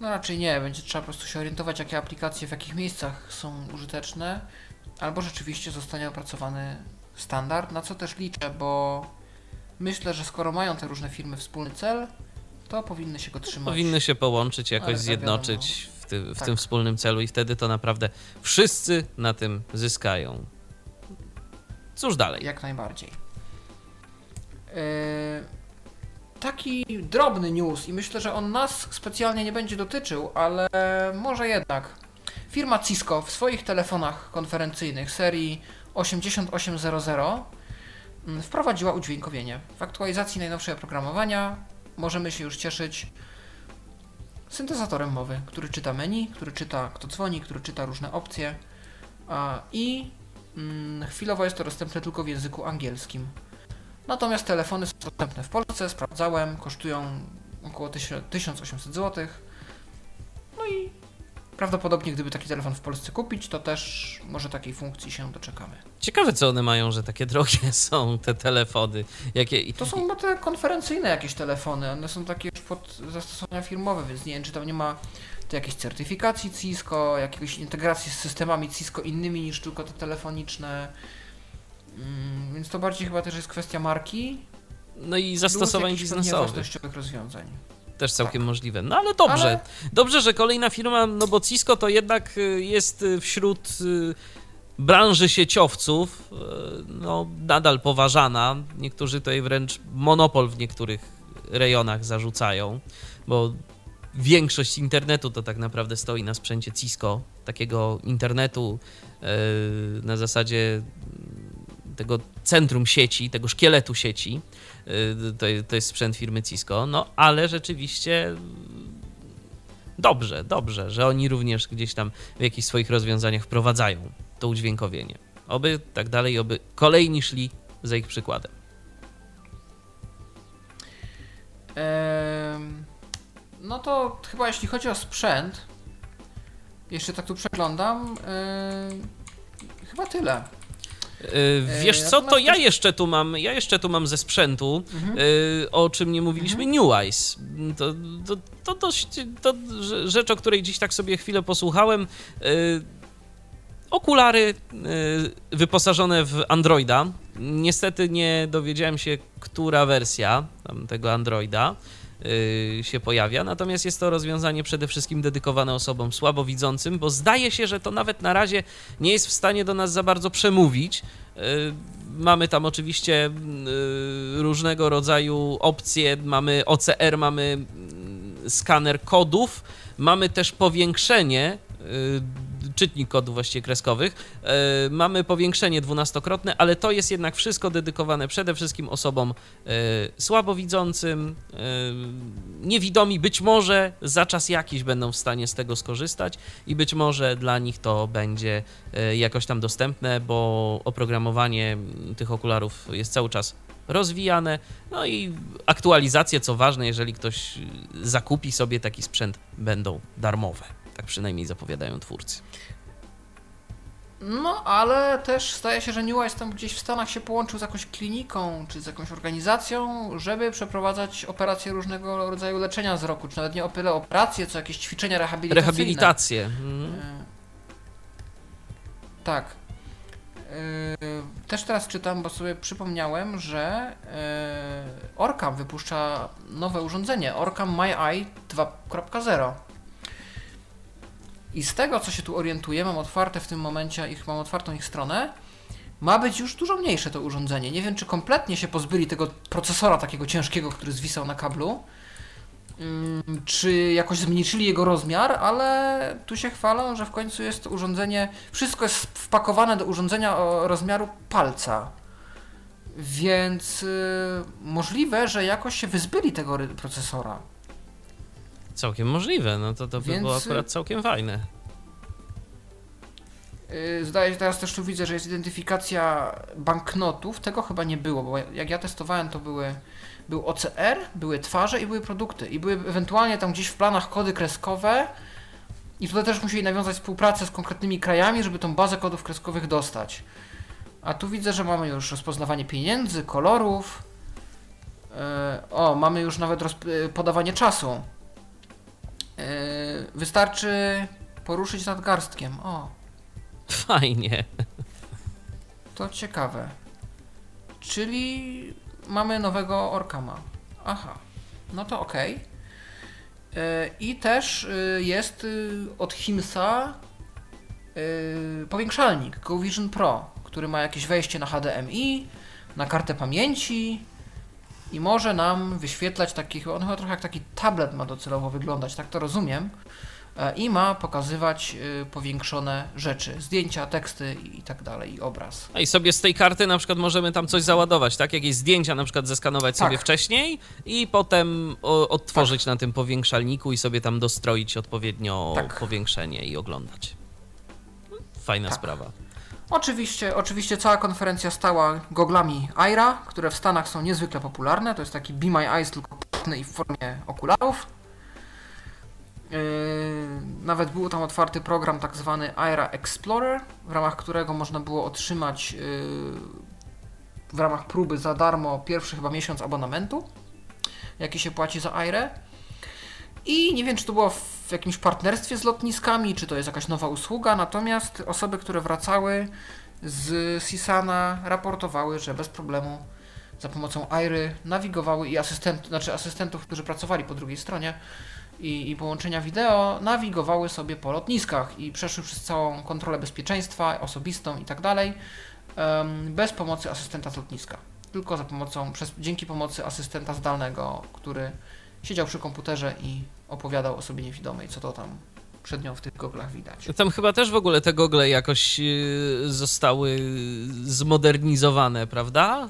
No raczej nie, będzie trzeba po prostu się orientować, jakie aplikacje w jakich miejscach są użyteczne, albo rzeczywiście zostanie opracowany standard, na co też liczę, bo myślę, że skoro mają te różne firmy wspólny cel, to powinny się go trzymać. Powinny się połączyć, jakoś Ale zjednoczyć w, ty, w tak. tym wspólnym celu i wtedy to naprawdę wszyscy na tym zyskają. Cóż dalej? Jak najbardziej. Yy, taki drobny news i myślę, że on nas specjalnie nie będzie dotyczył, ale może jednak. Firma Cisco w swoich telefonach konferencyjnych serii 8800 mm, wprowadziła udźwiękowienie. W aktualizacji najnowszego oprogramowania możemy się już cieszyć syntezatorem mowy, który czyta menu, który czyta kto dzwoni, który czyta różne opcje i Mm, chwilowo jest to dostępne tylko w języku angielskim. Natomiast telefony są dostępne w Polsce, sprawdzałem, kosztują około 1800 zł. No i prawdopodobnie gdyby taki telefon w Polsce kupić, to też może takiej funkcji się doczekamy. Ciekawe co one mają, że takie drogie (laughs) są te telefony. Jakie... To są te konferencyjne jakieś telefony, one są takie już pod zastosowania firmowe, więc nie wiem czy tam nie ma to jakiejś certyfikacji Cisco, jakiejś integracji z systemami Cisco innymi niż tylko te telefoniczne. Mm, więc to bardziej chyba też jest kwestia marki. No i zastosowań biznesowych. rozwiązań. Też całkiem tak. możliwe. No ale dobrze. Ale... Dobrze, że kolejna firma, no bo Cisco to jednak y, jest y, wśród y, branży sieciowców no, nadal poważana. Niektórzy tutaj wręcz monopol w niektórych rejonach zarzucają, bo większość internetu to tak naprawdę stoi na sprzęcie Cisco, takiego internetu na zasadzie tego centrum sieci, tego szkieletu sieci. E, to, to jest sprzęt firmy Cisco, no ale rzeczywiście dobrze, dobrze, że oni również gdzieś tam w jakichś swoich rozwiązaniach wprowadzają to udźwiękowienie. Oby tak dalej, oby kolejni szli za ich przykładem. no to chyba jeśli chodzi o sprzęt, jeszcze tak tu przeglądam, chyba tyle. Yy, wiesz co, to ja jeszcze tu mam, ja jeszcze tu mam ze sprzętu, mhm. o czym nie mówiliśmy, mhm. New Eyes. To, to, to dość, to rzecz, o której dziś tak sobie chwilę posłuchałem. Yy, okulary wyposażone w Androida. Niestety nie dowiedziałem się, która wersja tego Androida. Y, się pojawia. Natomiast jest to rozwiązanie przede wszystkim dedykowane osobom słabowidzącym, bo zdaje się, że to nawet na razie nie jest w stanie do nas za bardzo przemówić. Y, mamy tam oczywiście y, różnego rodzaju opcje, mamy OCR, mamy mm, skaner kodów, mamy też powiększenie czytnik kodów właściwie kreskowych. E, mamy powiększenie dwunastokrotne, ale to jest jednak wszystko dedykowane przede wszystkim osobom e, słabowidzącym, e, niewidomi. Być może za czas jakiś będą w stanie z tego skorzystać i być może dla nich to będzie jakoś tam dostępne, bo oprogramowanie tych okularów jest cały czas rozwijane. No i aktualizacje, co ważne, jeżeli ktoś zakupi sobie taki sprzęt, będą darmowe. Tak przynajmniej zapowiadają twórcy. No, ale też zdaje się, że New Eyes tam gdzieś w Stanach się połączył z jakąś kliniką czy z jakąś organizacją, żeby przeprowadzać operacje różnego rodzaju leczenia z roku, czy nawet nie tyle operacje, co jakieś ćwiczenia rehabilitacyjne. Rehabilitacje. Mhm. E, tak. E, też teraz czytam, bo sobie przypomniałem, że e, Orcam wypuszcza nowe urządzenie, Orcam My Eye 2.0. I z tego, co się tu orientuję, mam otwarte w tym momencie, ich, mam otwartą ich stronę, ma być już dużo mniejsze to urządzenie. Nie wiem, czy kompletnie się pozbyli tego procesora takiego ciężkiego, który zwisał na kablu, mm, czy jakoś zmniejszyli jego rozmiar, ale tu się chwalą, że w końcu jest to urządzenie, wszystko jest wpakowane do urządzenia o rozmiaru palca. Więc yy, możliwe, że jakoś się wyzbyli tego procesora. Całkiem możliwe, no to, to by Więc... było akurat całkiem fajne. Y, zdaje się, teraz też tu widzę, że jest identyfikacja banknotów. Tego chyba nie było, bo jak ja testowałem, to były, był OCR, były twarze i były produkty. I były ewentualnie tam gdzieś w planach kody kreskowe. I tutaj też musieli nawiązać współpracę z konkretnymi krajami, żeby tą bazę kodów kreskowych dostać. A tu widzę, że mamy już rozpoznawanie pieniędzy, kolorów. Yy, o, mamy już nawet podawanie czasu. Yy, wystarczy poruszyć nadgarstkiem. O. Fajnie. To ciekawe. Czyli mamy nowego Orkama. Aha. No to ok. Yy, I też yy, jest od Himsa powiększalnik GoVision Pro, który ma jakieś wejście na HDMI, na kartę pamięci, i może nam wyświetlać takich, on chyba trochę jak taki tablet ma docelowo wyglądać, tak to rozumiem, e, i ma pokazywać e, powiększone rzeczy, zdjęcia, teksty i tak dalej, i obraz. A i sobie z tej karty na przykład możemy tam coś załadować, tak? Jakieś zdjęcia na przykład zeskanować tak. sobie wcześniej i potem odtworzyć tak. na tym powiększalniku i sobie tam dostroić odpowiednio tak. powiększenie i oglądać. Fajna tak. sprawa. Oczywiście, oczywiście cała konferencja stała goglami Aira, które w Stanach są niezwykle popularne. To jest taki Be My Eyes, tylko płatny i w formie okularów. Yy, nawet był tam otwarty program tak zwany Aira Explorer, w ramach którego można było otrzymać yy, w ramach próby za darmo pierwszy chyba miesiąc abonamentu, jaki się płaci za Airę. I nie wiem, czy to było w jakimś partnerstwie z lotniskami, czy to jest jakaś nowa usługa, natomiast osoby, które wracały z Sisana raportowały, że bez problemu za pomocą Airy nawigowały i asystent, znaczy asystentów, którzy pracowali po drugiej stronie i, i połączenia wideo, nawigowały sobie po lotniskach i przeszły przez całą kontrolę bezpieczeństwa osobistą i tak dalej, bez pomocy asystenta z lotniska. Tylko za pomocą, przez, dzięki pomocy asystenta zdalnego, który siedział przy komputerze i opowiadał o sobie niewidomej, co to tam przed nią w tych goglach widać. Tam chyba też w ogóle te gogle jakoś y, zostały zmodernizowane, prawda?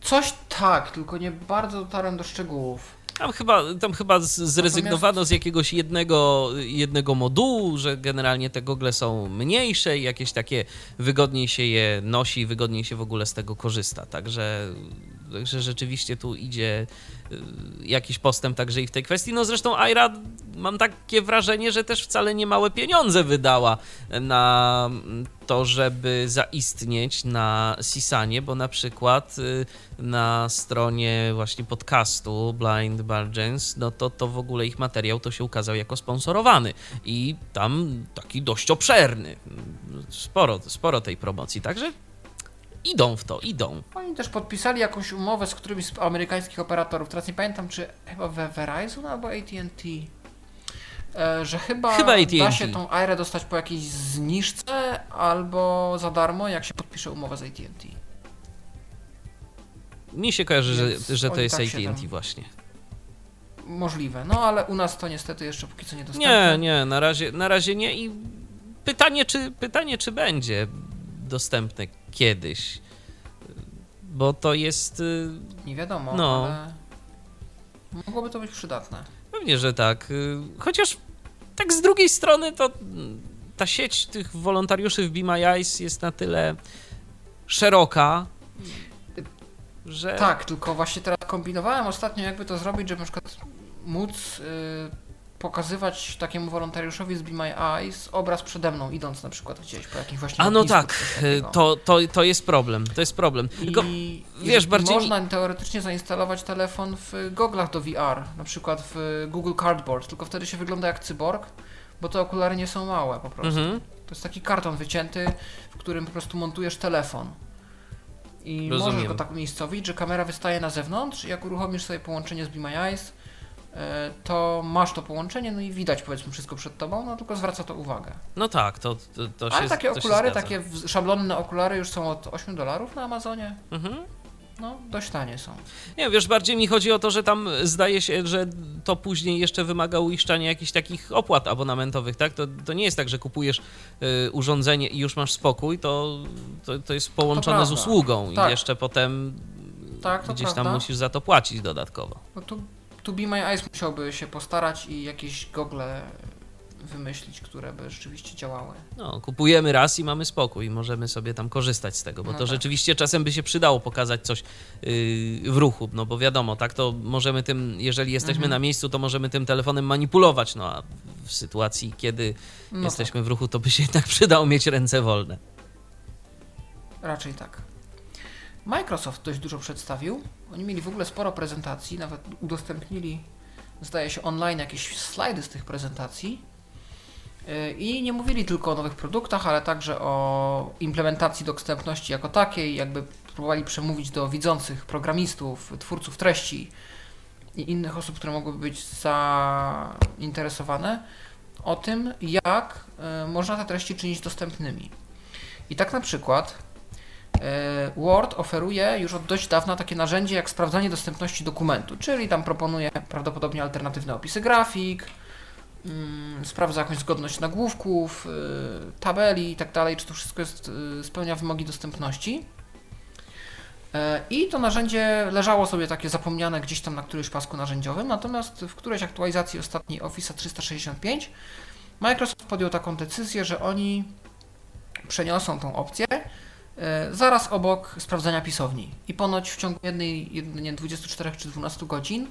Coś tak, tylko nie bardzo dotarłem do szczegółów. Tam chyba, tam chyba zrezygnowano z jakiegoś jednego, jednego modułu, że generalnie te gogle są mniejsze i jakieś takie wygodniej się je nosi, wygodniej się w ogóle z tego korzysta. Także, także rzeczywiście tu idzie y, jakiś postęp także i w tej kwestii. No zresztą Aira mam takie wrażenie, że też wcale nie małe pieniądze wydała na to, żeby zaistnieć na Sisanie, bo na przykład y, na stronie właśnie podcastu Blind Bargains, no to, to w ogóle ich materiał to się ukazał jako sponsorowany i tam taki dość obszerny. Sporo, sporo tej promocji, także idą w to, idą. Oni też podpisali jakąś umowę z którymś z amerykańskich operatorów. Teraz nie pamiętam, czy chyba Verizon albo AT&T. E, że chyba, chyba da się tą Airę dostać po jakiejś zniżce albo za darmo, jak się podpisze umowę z AT&T. Mi się kojarzy, że, że to jest tak AT&T właśnie. Możliwe, no ale u nas to niestety jeszcze póki co nie dostępne. Nie, nie, na razie, na razie nie i pytanie czy, pytanie, czy będzie dostępne kiedyś, bo to jest... Y, nie wiadomo, no. ale mogłoby to być przydatne. Pewnie, że tak. Y, chociaż tak z drugiej strony to ta sieć tych wolontariuszy w Be jest na tyle szeroka, że... Tak, tylko właśnie teraz kombinowałem ostatnio, jakby to zrobić, żeby na przykład móc pokazywać takiemu wolontariuszowi z Be My Eyes obraz przede mną, idąc na przykład gdzieś po jakimś właśnie... A no tak, to, to, to jest problem, to jest problem. Tylko, I, wiesz, i bardziej... Można teoretycznie zainstalować telefon w goglach do VR, na przykład w Google Cardboard, tylko wtedy się wygląda jak cyborg, bo te okulary nie są małe po prostu. Mhm. To jest taki karton wycięty, w którym po prostu montujesz telefon. I Rozumiem. możesz go tak umiejscowić, że kamera wystaje na zewnątrz, jak uruchomisz sobie połączenie z Be My Eyes, e, to masz to połączenie, no i widać powiedzmy wszystko przed tobą, no tylko zwraca to uwagę. No tak, to, to, to się Ale takie to okulary, takie szablonne okulary już są od 8 dolarów na Amazonie. Mhm no, dość tanie są. Nie, wiesz, bardziej mi chodzi o to, że tam zdaje się, że to później jeszcze wymaga uiszczania jakichś takich opłat abonamentowych, tak? To, to nie jest tak, że kupujesz y, urządzenie i już masz spokój, to, to, to jest połączone to z usługą tak. i jeszcze potem tak, gdzieś prawda. tam musisz za to płacić dodatkowo. No tu, tu Be My Eyes musiałby się postarać i jakieś gogle wymyślić, które by rzeczywiście działały. No, kupujemy raz i mamy spokój, możemy sobie tam korzystać z tego, bo no to tak. rzeczywiście czasem by się przydało pokazać coś yy, w ruchu, no bo wiadomo, tak to możemy tym, jeżeli jesteśmy mhm. na miejscu, to możemy tym telefonem manipulować, no a w sytuacji, kiedy no jesteśmy tak. w ruchu, to by się jednak (laughs) przydało mieć ręce wolne. Raczej tak. Microsoft dość dużo przedstawił. Oni mieli w ogóle sporo prezentacji, nawet udostępnili, zdaje się, online jakieś slajdy z tych prezentacji. I nie mówili tylko o nowych produktach, ale także o implementacji dostępności jako takiej, jakby próbowali przemówić do widzących programistów, twórców treści i innych osób, które mogłyby być zainteresowane o tym, jak e, można te treści czynić dostępnymi. I tak na przykład Word oferuje już od dość dawna takie narzędzie jak sprawdzanie dostępności dokumentu, czyli tam proponuje prawdopodobnie alternatywne opisy grafik, Mm, sprawdza jakąś zgodność nagłówków, y, tabeli i tak dalej, czy to wszystko jest, y, spełnia wymogi dostępności. E, I to narzędzie leżało sobie takie zapomniane gdzieś tam na którymś pasku narzędziowym, natomiast w którejś aktualizacji ostatniej Office 365 Microsoft podjął taką decyzję, że oni przeniosą tą opcję e, zaraz obok sprawdzania pisowni. I ponoć w ciągu jednej, jedynie 24 czy 12 godzin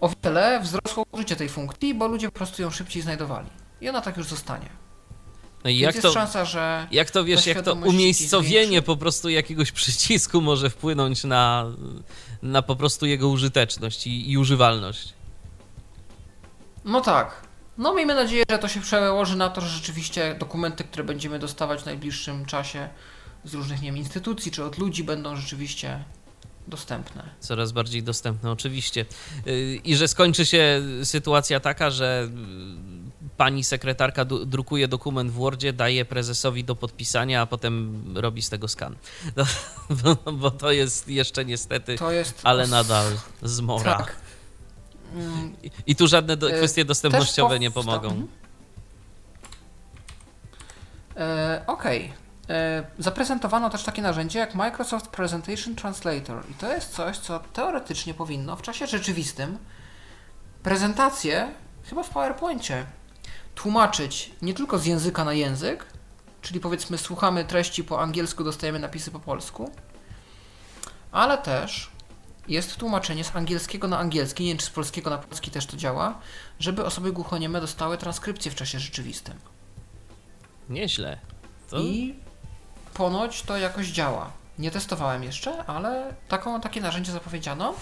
o wiele wzrosło użycie tej funkcji, bo ludzie po prostu ją szybciej znajdowali. I ona tak już zostanie. No i jak jest to, szansa, że. Jak to wiesz, jak to umiejscowienie po prostu jakiegoś przycisku może wpłynąć na, na po prostu jego użyteczność i, i używalność? No tak. No miejmy nadzieję, że to się przełoży na to, że rzeczywiście dokumenty, które będziemy dostawać w najbliższym czasie z różnych nie wiem, instytucji czy od ludzi będą rzeczywiście dostępne. Coraz bardziej dostępne, oczywiście. Y, I że skończy się sytuacja taka, że y, pani sekretarka drukuje dokument w Wordzie, daje prezesowi do podpisania, a potem robi z tego skan. (laughs) No, bo, bo, to jest jeszcze niestety, jest... ale nadal zmora. Tak. I, I, tu żadne do, y, kwestie dostępnościowe nie pomogą. E, Okej. Okay. E, zaprezentowano też takie narzędzie jak Microsoft Presentation Translator. I to jest coś, co teoretycznie powinno w czasie rzeczywistym prezentację, chyba w PowerPoincie, tłumaczyć nie tylko z języka na język, czyli powiedzmy słuchamy treści po angielsku, dostajemy napisy po polsku, ale też jest tłumaczenie z angielskiego na angielski, nie wiem czy z polskiego na polski też to działa, żeby osoby głuchonieme dostały transkrypcję w czasie rzeczywistym. Nieźle. To... I ponoć to jakoś działa. Nie testowałem jeszcze, ale taką, takie narzędzie zapowiedziano.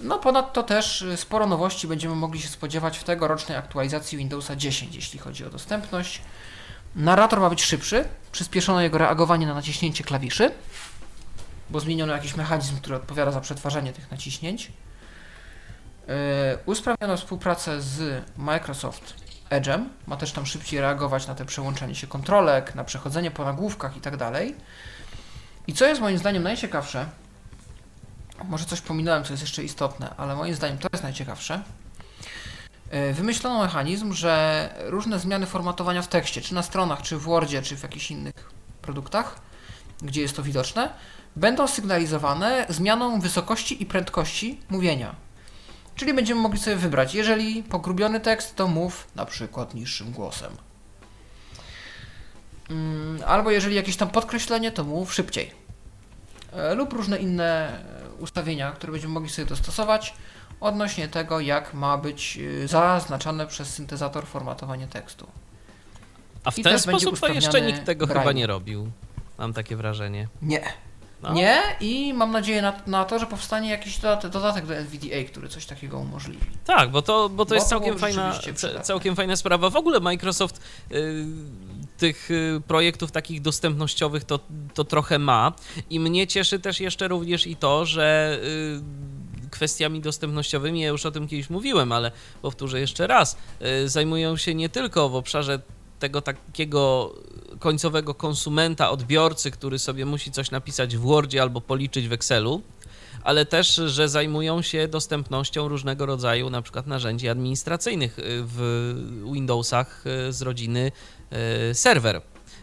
No ponadto też y, sporo nowości będziemy mogli się spodziewać w tegorocznej aktualizacji Windowsa 10, jeśli chodzi o dostępność. Narrator ma być szybszy, przyspieszono jego reagowanie na naciśnięcie klawiszy, bo zmieniono jakiś mechanizm, który odpowiada za przetwarzanie tych naciśnięć. Yy, usprawniono współpracę z Microsoft Edge'em, ma też tam szybciej reagować na te przełączanie się kontrolek, na przechodzenie po nagłówkach i tak dalej. I co jest moim zdaniem najciekawsze, może coś pominąłem, co jest jeszcze istotne, ale moim zdaniem to jest najciekawsze. Yy, wymyślono mechanizm, że różne zmiany formatowania w tekście, czy na stronach, czy w Wordzie, czy w jakichś innych produktach, gdzie jest to widoczne, będą sygnalizowane zmianą wysokości i prędkości mówienia. Czyli będziemy mogli sobie wybrać, jeżeli pogrubiony tekst, to mów na przykład niższym głosem. Mm, albo jeżeli jakieś tam podkreślenie, to mów szybciej. E, lub różne inne ustawienia, które będziemy mogli sobie dostosować odnośnie tego, jak ma być y, zaznaczane przez syntezator formatowanie tekstu. A w I ten sposób to jeszcze nikt tego braille. chyba nie robił. Mam takie wrażenie. Nie. No. Nie i mam nadzieję na, na to, że powstanie jakiś dodatek, dodatek do NVDA, który coś takiego umożliwi. Tak, bo to, bo to Bo jest to całkiem było fajna, całkiem fajna sprawa. W ogóle Microsoft y, tych y, projektów takich dostępnościowych to, to trochę ma i mnie cieszy też jeszcze również i to, że y, kwestiami dostępnościowymi, ja już o tym kiedyś mówiłem, ale powtórzę jeszcze raz, zajmują się nie tylko w obszarze tego takiego końcowego konsumenta, odbiorcy, który sobie musi coś napisać w Wordzie albo policzyć w Excelu, ale też, że zajmują się dostępnością różnego rodzaju na przykład narzędzi administracyjnych y, w Windowsach y, z rodziny y, serwer.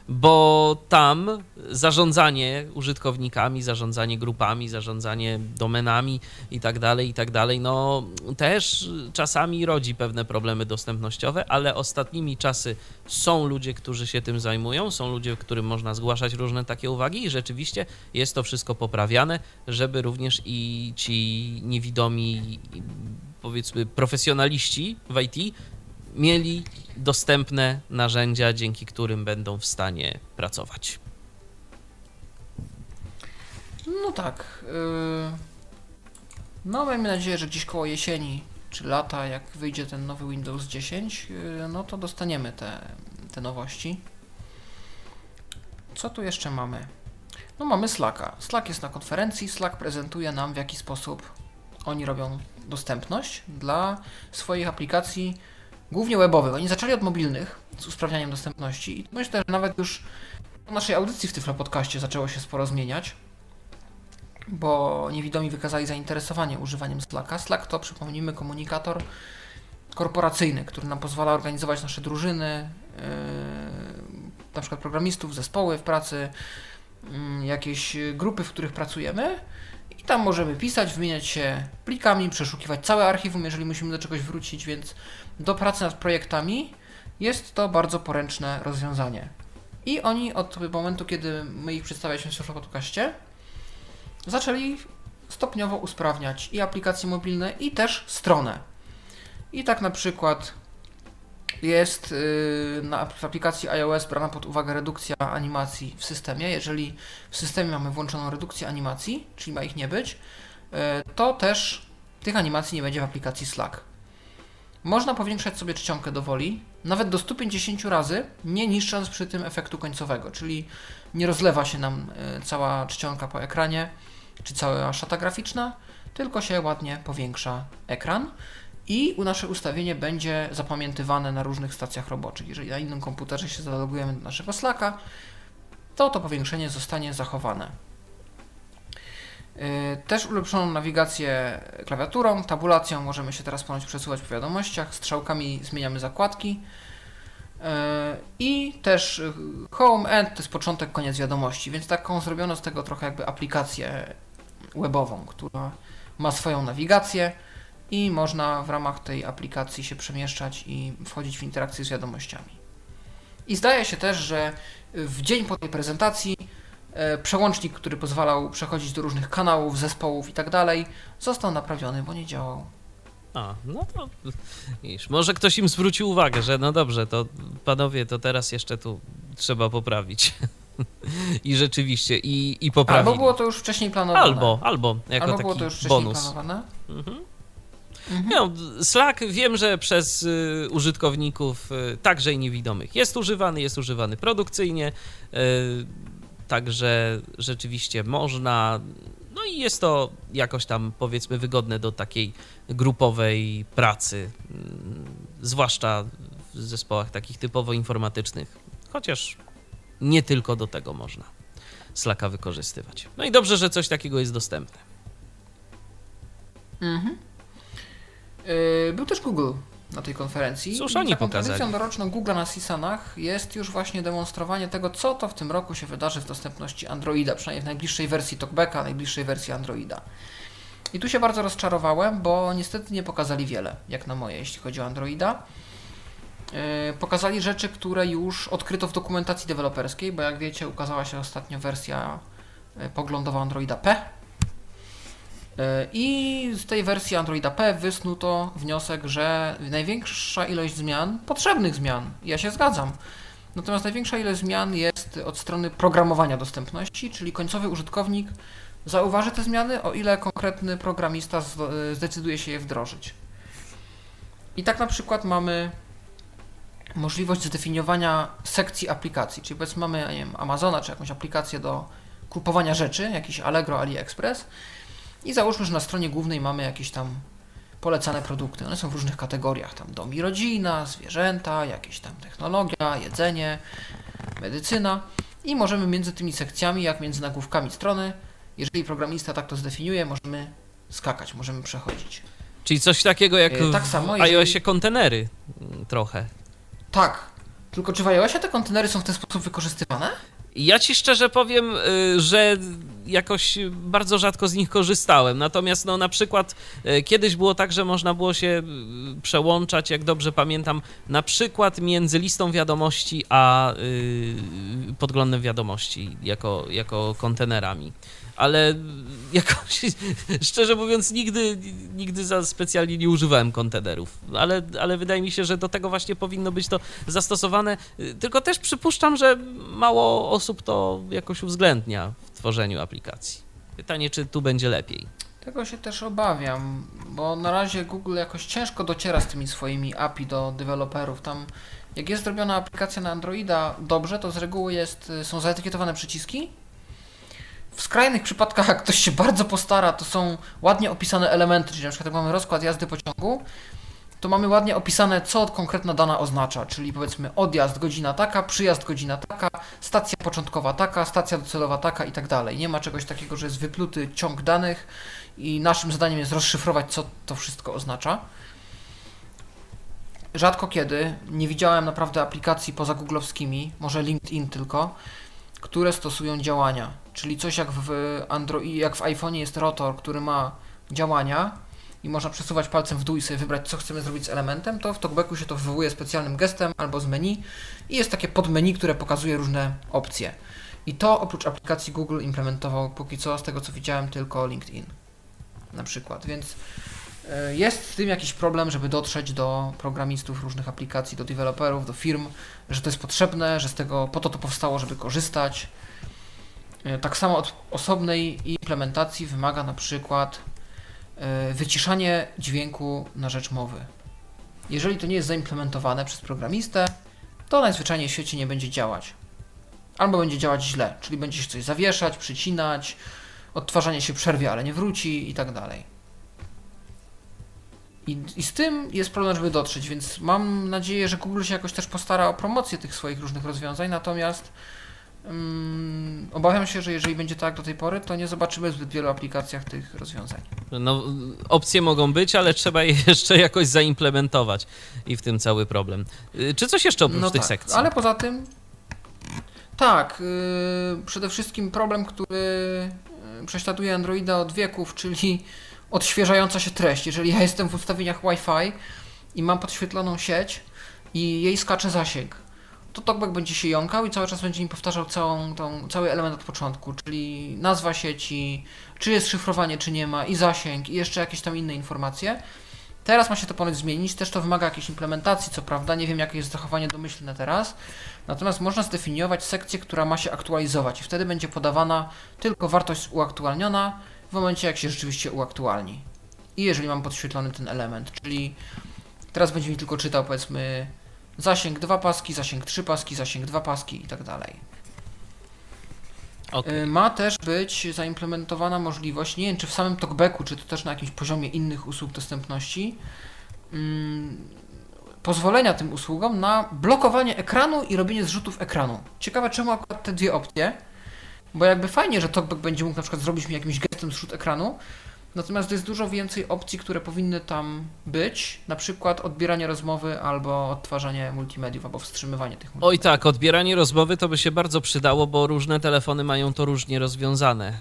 Bo tam zarządzanie użytkownikami, zarządzanie grupami, zarządzanie domenami i tak dalej, i tak dalej, no też czasami rodzi pewne problemy dostępnościowe, ale ostatnimi czasy są ludzie, którzy się tym zajmują, są ludzie, którym można zgłaszać różne takie uwagi i rzeczywiście jest to wszystko poprawiane, żeby również i ci niewidomi, powiedzmy, profesjonaliści w IT mieli dostępne narzędzia, dzięki którym będą w stanie pracować. No tak. No miejmy nadzieję, że gdzieś koło jesieni czy lata, jak wyjdzie ten nowy Windows 10, yy, no to dostaniemy te, te nowości. Co tu jeszcze mamy? No mamy Slacka. Slack jest na konferencji, Slack prezentuje nam w jaki sposób oni robią dostępność dla swoich aplikacji, głównie webowych. Oni zaczęli od mobilnych z usprawnianiem dostępności i myślę, że nawet już po naszej audycji w Tyflo Podcaście zaczęło się sporo zmieniać bo niewidomi wykazali zainteresowanie używaniem Slacka. Slack to, przypomnijmy, komunikator korporacyjny, który nam pozwala organizować nasze drużyny, yy, na przykład programistów, zespoły w pracy, yy, jakieś grupy, w których pracujemy i tam możemy pisać, wymieniać się plikami, przeszukiwać całe archiwum, jeżeli musimy do czegoś wrócić, więc do pracy nad projektami jest to bardzo poręczne rozwiązanie. I oni od momentu, kiedy my ich przedstawialiśmy w podcaście, zaczęli stopniowo usprawniać i aplikacje mobilne, i też stronę. I tak na przykład jest yy, na, w aplikacji iOS brana pod uwagę redukcja animacji w systemie. Jeżeli w systemie mamy włączoną redukcję animacji, czyli ma ich nie być, yy, to też tych animacji nie będzie w aplikacji Slack. Można powiększać sobie czcionkę do woli, nawet do 150 razy, nie niszcząc przy tym efektu końcowego, czyli nie rozlewa się nam y, cała czcionka po ekranie, czy cała szata graficzna, tylko się ładnie powiększa ekran i nasze ustawienie będzie zapamiętywane na różnych stacjach roboczych. Jeżeli na innym komputerze się zalogujemy do naszego Slacka, to to powiększenie zostanie zachowane. Yy, Też ulepszono nawigację klawiaturą, tabulacją możemy się teraz ponoć przesuwać po wiadomościach, strzałkami zmieniamy zakładki. E, I też e, home end to jest początek, koniec wiadomości, więc taką zrobiono z tego trochę jakby aplikację webową, która ma swoją nawigację i można w ramach tej aplikacji się przemieszczać i wchodzić w interakcję z wiadomościami. I zdaje się też, że w dzień po tej prezentacji przełącznik, który pozwalał przechodzić do różnych kanałów, zespołów i tak dalej, został naprawiony, bo nie działał. A, no to wiesz, może ktoś im zwrócił uwagę, że no dobrze, to panowie, to teraz jeszcze tu trzeba poprawić. (laughs) I rzeczywiście, i, i poprawić. Albo było to już wcześniej planowane. Albo, albo jako albo taki było to już wcześniej bonus. planowane. Mhm. Mhm. No, Slack wiem, że przez y, użytkowników y, także i niewidomych jest używany, jest używany produkcyjnie, y, także rzeczywiście można, no i jest to jakoś tam powiedzmy wygodne do takiej grupowej pracy, mm, zwłaszcza w zespołach takich typowo informatycznych, chociaż nie tylko do tego można Slacka wykorzystywać. No i dobrze, że coś takiego jest dostępne. Mhm. Yy, Był też Google na tej konferencji. Cóż oni pokazali? tradycją doroczną Google na Sisanach jest już właśnie demonstrowanie tego, co to w tym roku się wydarzy w dostępności Androida, przynajmniej w najbliższej wersji TalkBacka, najbliższej wersji Androida. I tu się bardzo rozczarowałem, bo niestety nie pokazali wiele, jak na moje, jeśli chodzi o Androida. Yy, Pokazali rzeczy, które już odkryto w dokumentacji deweloperskiej, bo jak wiecie, ukazała się ostatnio wersja yy, poglądowa Androida P, I z tej wersji Androida P wysnuto wniosek, że największa ilość zmian, potrzebnych zmian, ja się zgadzam, natomiast największa ilość zmian jest od strony programowania dostępności, czyli końcowy użytkownik zauważy te zmiany, o ile konkretny programista z- zdecyduje się je wdrożyć. I tak na przykład mamy możliwość zdefiniowania sekcji aplikacji, czyli powiedzmy mamy nie wiem, Amazona czy jakąś aplikację do kupowania rzeczy, jakiś Allegro, AliExpress, i załóżmy, że na stronie głównej mamy jakieś tam polecane produkty. One są w różnych kategoriach. Tam dom i rodzina, zwierzęta, jakieś tam technologia, jedzenie, medycyna. I możemy między tymi sekcjami, jak między nagłówkami strony, jeżeli programista tak to zdefiniuje, możemy skakać, możemy przechodzić. Czyli coś takiego jak E, tak w samo, jeżeli- iOSie kontenery mm, trochę. Tak. Tylko czy w iOSie te kontenery są w ten sposób wykorzystywane? Ja ci szczerze powiem, y, że jakoś bardzo rzadko z nich korzystałem. Natomiast no, na przykład y, kiedyś było tak, że można było się y, przełączać, jak dobrze pamiętam, na przykład między listą wiadomości a y, podglądem wiadomości jako, jako kontenerami. Ale jakoś, (laughs) szczerze mówiąc, nigdy, nigdy za specjalnie nie używałem kontenerów. Ale, ale wydaje mi się, że do tego właśnie powinno być to zastosowane. Tylko też przypuszczam, że mało osób to jakoś uwzględnia tworzeniu aplikacji. Pytanie, czy tu będzie lepiej. Tego się też obawiam, bo na razie Google jakoś ciężko dociera z tymi swoimi API do deweloperów. Tam, jak jest zrobiona aplikacja na Androida dobrze, to z reguły jest, są zaetykietowane przyciski. W skrajnych przypadkach, jak ktoś się bardzo postara, to są ładnie opisane elementy, czyli na przykład jak mamy rozkład jazdy pociągu, to mamy ładnie opisane, co konkretna dana oznacza, czyli powiedzmy odjazd godzina taka, przyjazd godzina taka, stacja początkowa taka, stacja docelowa taka i tak dalej. Nie ma czegoś takiego, że jest wypluty ciąg danych i naszym zadaniem jest rozszyfrować, co to wszystko oznacza. Rzadko kiedy nie widziałem naprawdę aplikacji poza googlowskimi, może LinkedIn tylko, które stosują działania. Czyli coś jak w Android, jak w iPhone'ie jest rotor, który ma działania i można przesuwać palcem w dół i sobie wybrać, co chcemy zrobić z elementem, to w TalkBacku się to wywołuje specjalnym gestem albo z menu i jest takie podmenu, które pokazuje różne opcje. I to oprócz aplikacji Google implementował póki co, z tego co widziałem, tylko LinkedIn na przykład, więc e, jest z tym jakiś problem, żeby dotrzeć do programistów różnych aplikacji, do deweloperów, do firm, że to jest potrzebne, że z tego po to to powstało, żeby korzystać. E, Tak samo od osobnej implementacji wymaga na przykład wyciszanie dźwięku na rzecz mowy. Jeżeli to nie jest zaimplementowane przez programistę, to najzwyczajniej w świecie nie będzie działać. Albo będzie działać źle, czyli będzie się coś zawieszać, przycinać, odtwarzanie się przerwie, ale nie wróci i tak dalej. I, I z tym jest problem, żeby dotrzeć, więc mam nadzieję, że Google się jakoś też postara o promocję tych swoich różnych rozwiązań, natomiast Um, obawiam się, że jeżeli będzie tak do tej pory, to nie zobaczymy w zbyt wielu aplikacjach tych rozwiązań. No, opcje mogą być, ale trzeba je (laughs) jeszcze jakoś zaimplementować i w tym cały problem. Y, czy coś jeszcze oprócz no tych tak, sekcji? Ale poza tym, tak, yy, przede wszystkim problem, który yy, prześladuje Androida od wieków, czyli odświeżająca się treść. Jeżeli ja jestem w ustawieniach Wi-Fi i mam podświetloną sieć i jej skacze zasięg, to TalkBack będzie się jąkał i cały czas będzie mi powtarzał całą tą, cały element od początku, czyli nazwa sieci, czy jest szyfrowanie, czy nie ma, i zasięg, i jeszcze jakieś tam inne informacje. Teraz ma się to ponoć zmienić, też to wymaga jakiejś implementacji, co prawda, nie wiem jakie jest zachowanie domyślne teraz, natomiast można zdefiniować sekcję, która ma się aktualizować i wtedy będzie podawana tylko wartość uaktualniona w momencie jak się rzeczywiście uaktualni. I jeżeli mam podświetlony ten element, czyli teraz będzie mi tylko czytał powiedzmy zasięg 2 paski, zasięg 3 paski, zasięg 2 paski i tak dalej. Okay. Ma też być zaimplementowana możliwość, nie wiem czy w samym talkbacku, czy to też na jakimś poziomie innych usług dostępności, mm, pozwolenia tym usługom na blokowanie ekranu i robienie zrzutów ekranu. Ciekawe czemu akurat te dwie opcje, bo jakby fajnie, że talkback będzie mógł na przykład zrobić mi jakimś gestem zrzut ekranu, Natomiast jest dużo więcej opcji, które powinny tam być, na przykład odbieranie rozmowy albo odtwarzanie multimediów, albo wstrzymywanie tych multimediów. Oj tak, odbieranie rozmowy to by się bardzo przydało, bo różne telefony mają to różnie rozwiązane.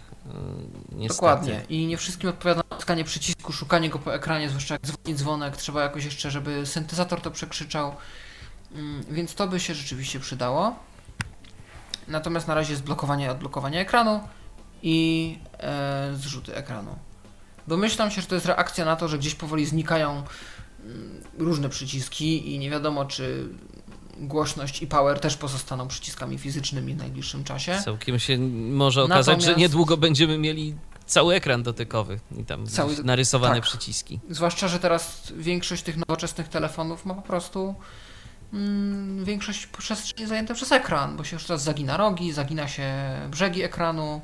Yy, Dokładnie. I nie wszystkim odpowiada naciskanie przycisku, szukanie go po ekranie, zwłaszcza jak dzwoni dzwonek, trzeba jakoś jeszcze, żeby syntezator to przekrzyczał. Mm, więc to by się rzeczywiście przydało. Natomiast na razie jest blokowanie i odblokowanie ekranu i e, zrzuty ekranu. Domyślam się, że to jest reakcja na to, że gdzieś powoli znikają mm, różne przyciski i nie wiadomo, czy głośność i power też pozostaną przyciskami fizycznymi w najbliższym czasie. Całkiem się może okazać, Natomiast... że niedługo będziemy mieli cały ekran dotykowy i tam cały... narysowane tak. przyciski. Zwłaszcza, że teraz większość tych nowoczesnych telefonów ma po prostu mm, większość przestrzeni zajęte przez ekran, bo się już teraz zagina rogi, zagina się brzegi ekranu,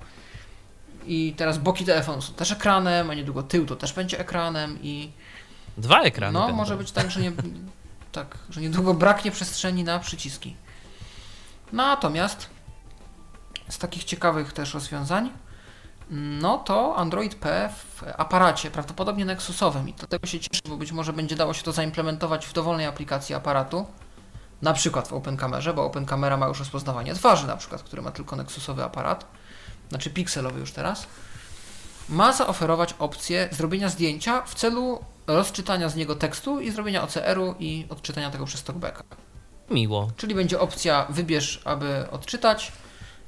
i teraz boki telefonu są też ekranem, a niedługo tył to też będzie ekranem i... Dwa ekrany No, będą. może być tak, że nie, tak, że niedługo braknie przestrzeni na przyciski. Natomiast z takich ciekawych też rozwiązań, no to Android P w aparacie, prawdopodobnie Nexusowym i dlatego się cieszę, bo być może będzie dało się to zaimplementować w dowolnej aplikacji aparatu, na przykład w OpenCamerze, bo OpenCamera ma już rozpoznawanie twarzy na przykład, który ma tylko Nexusowy aparat znaczy pikselowy już teraz, ma zaoferować opcję zrobienia zdjęcia w celu rozczytania z niego tekstu i zrobienia OCR-u i odczytania tego przez talkbacka. Miło. Czyli będzie opcja wybierz, aby odczytać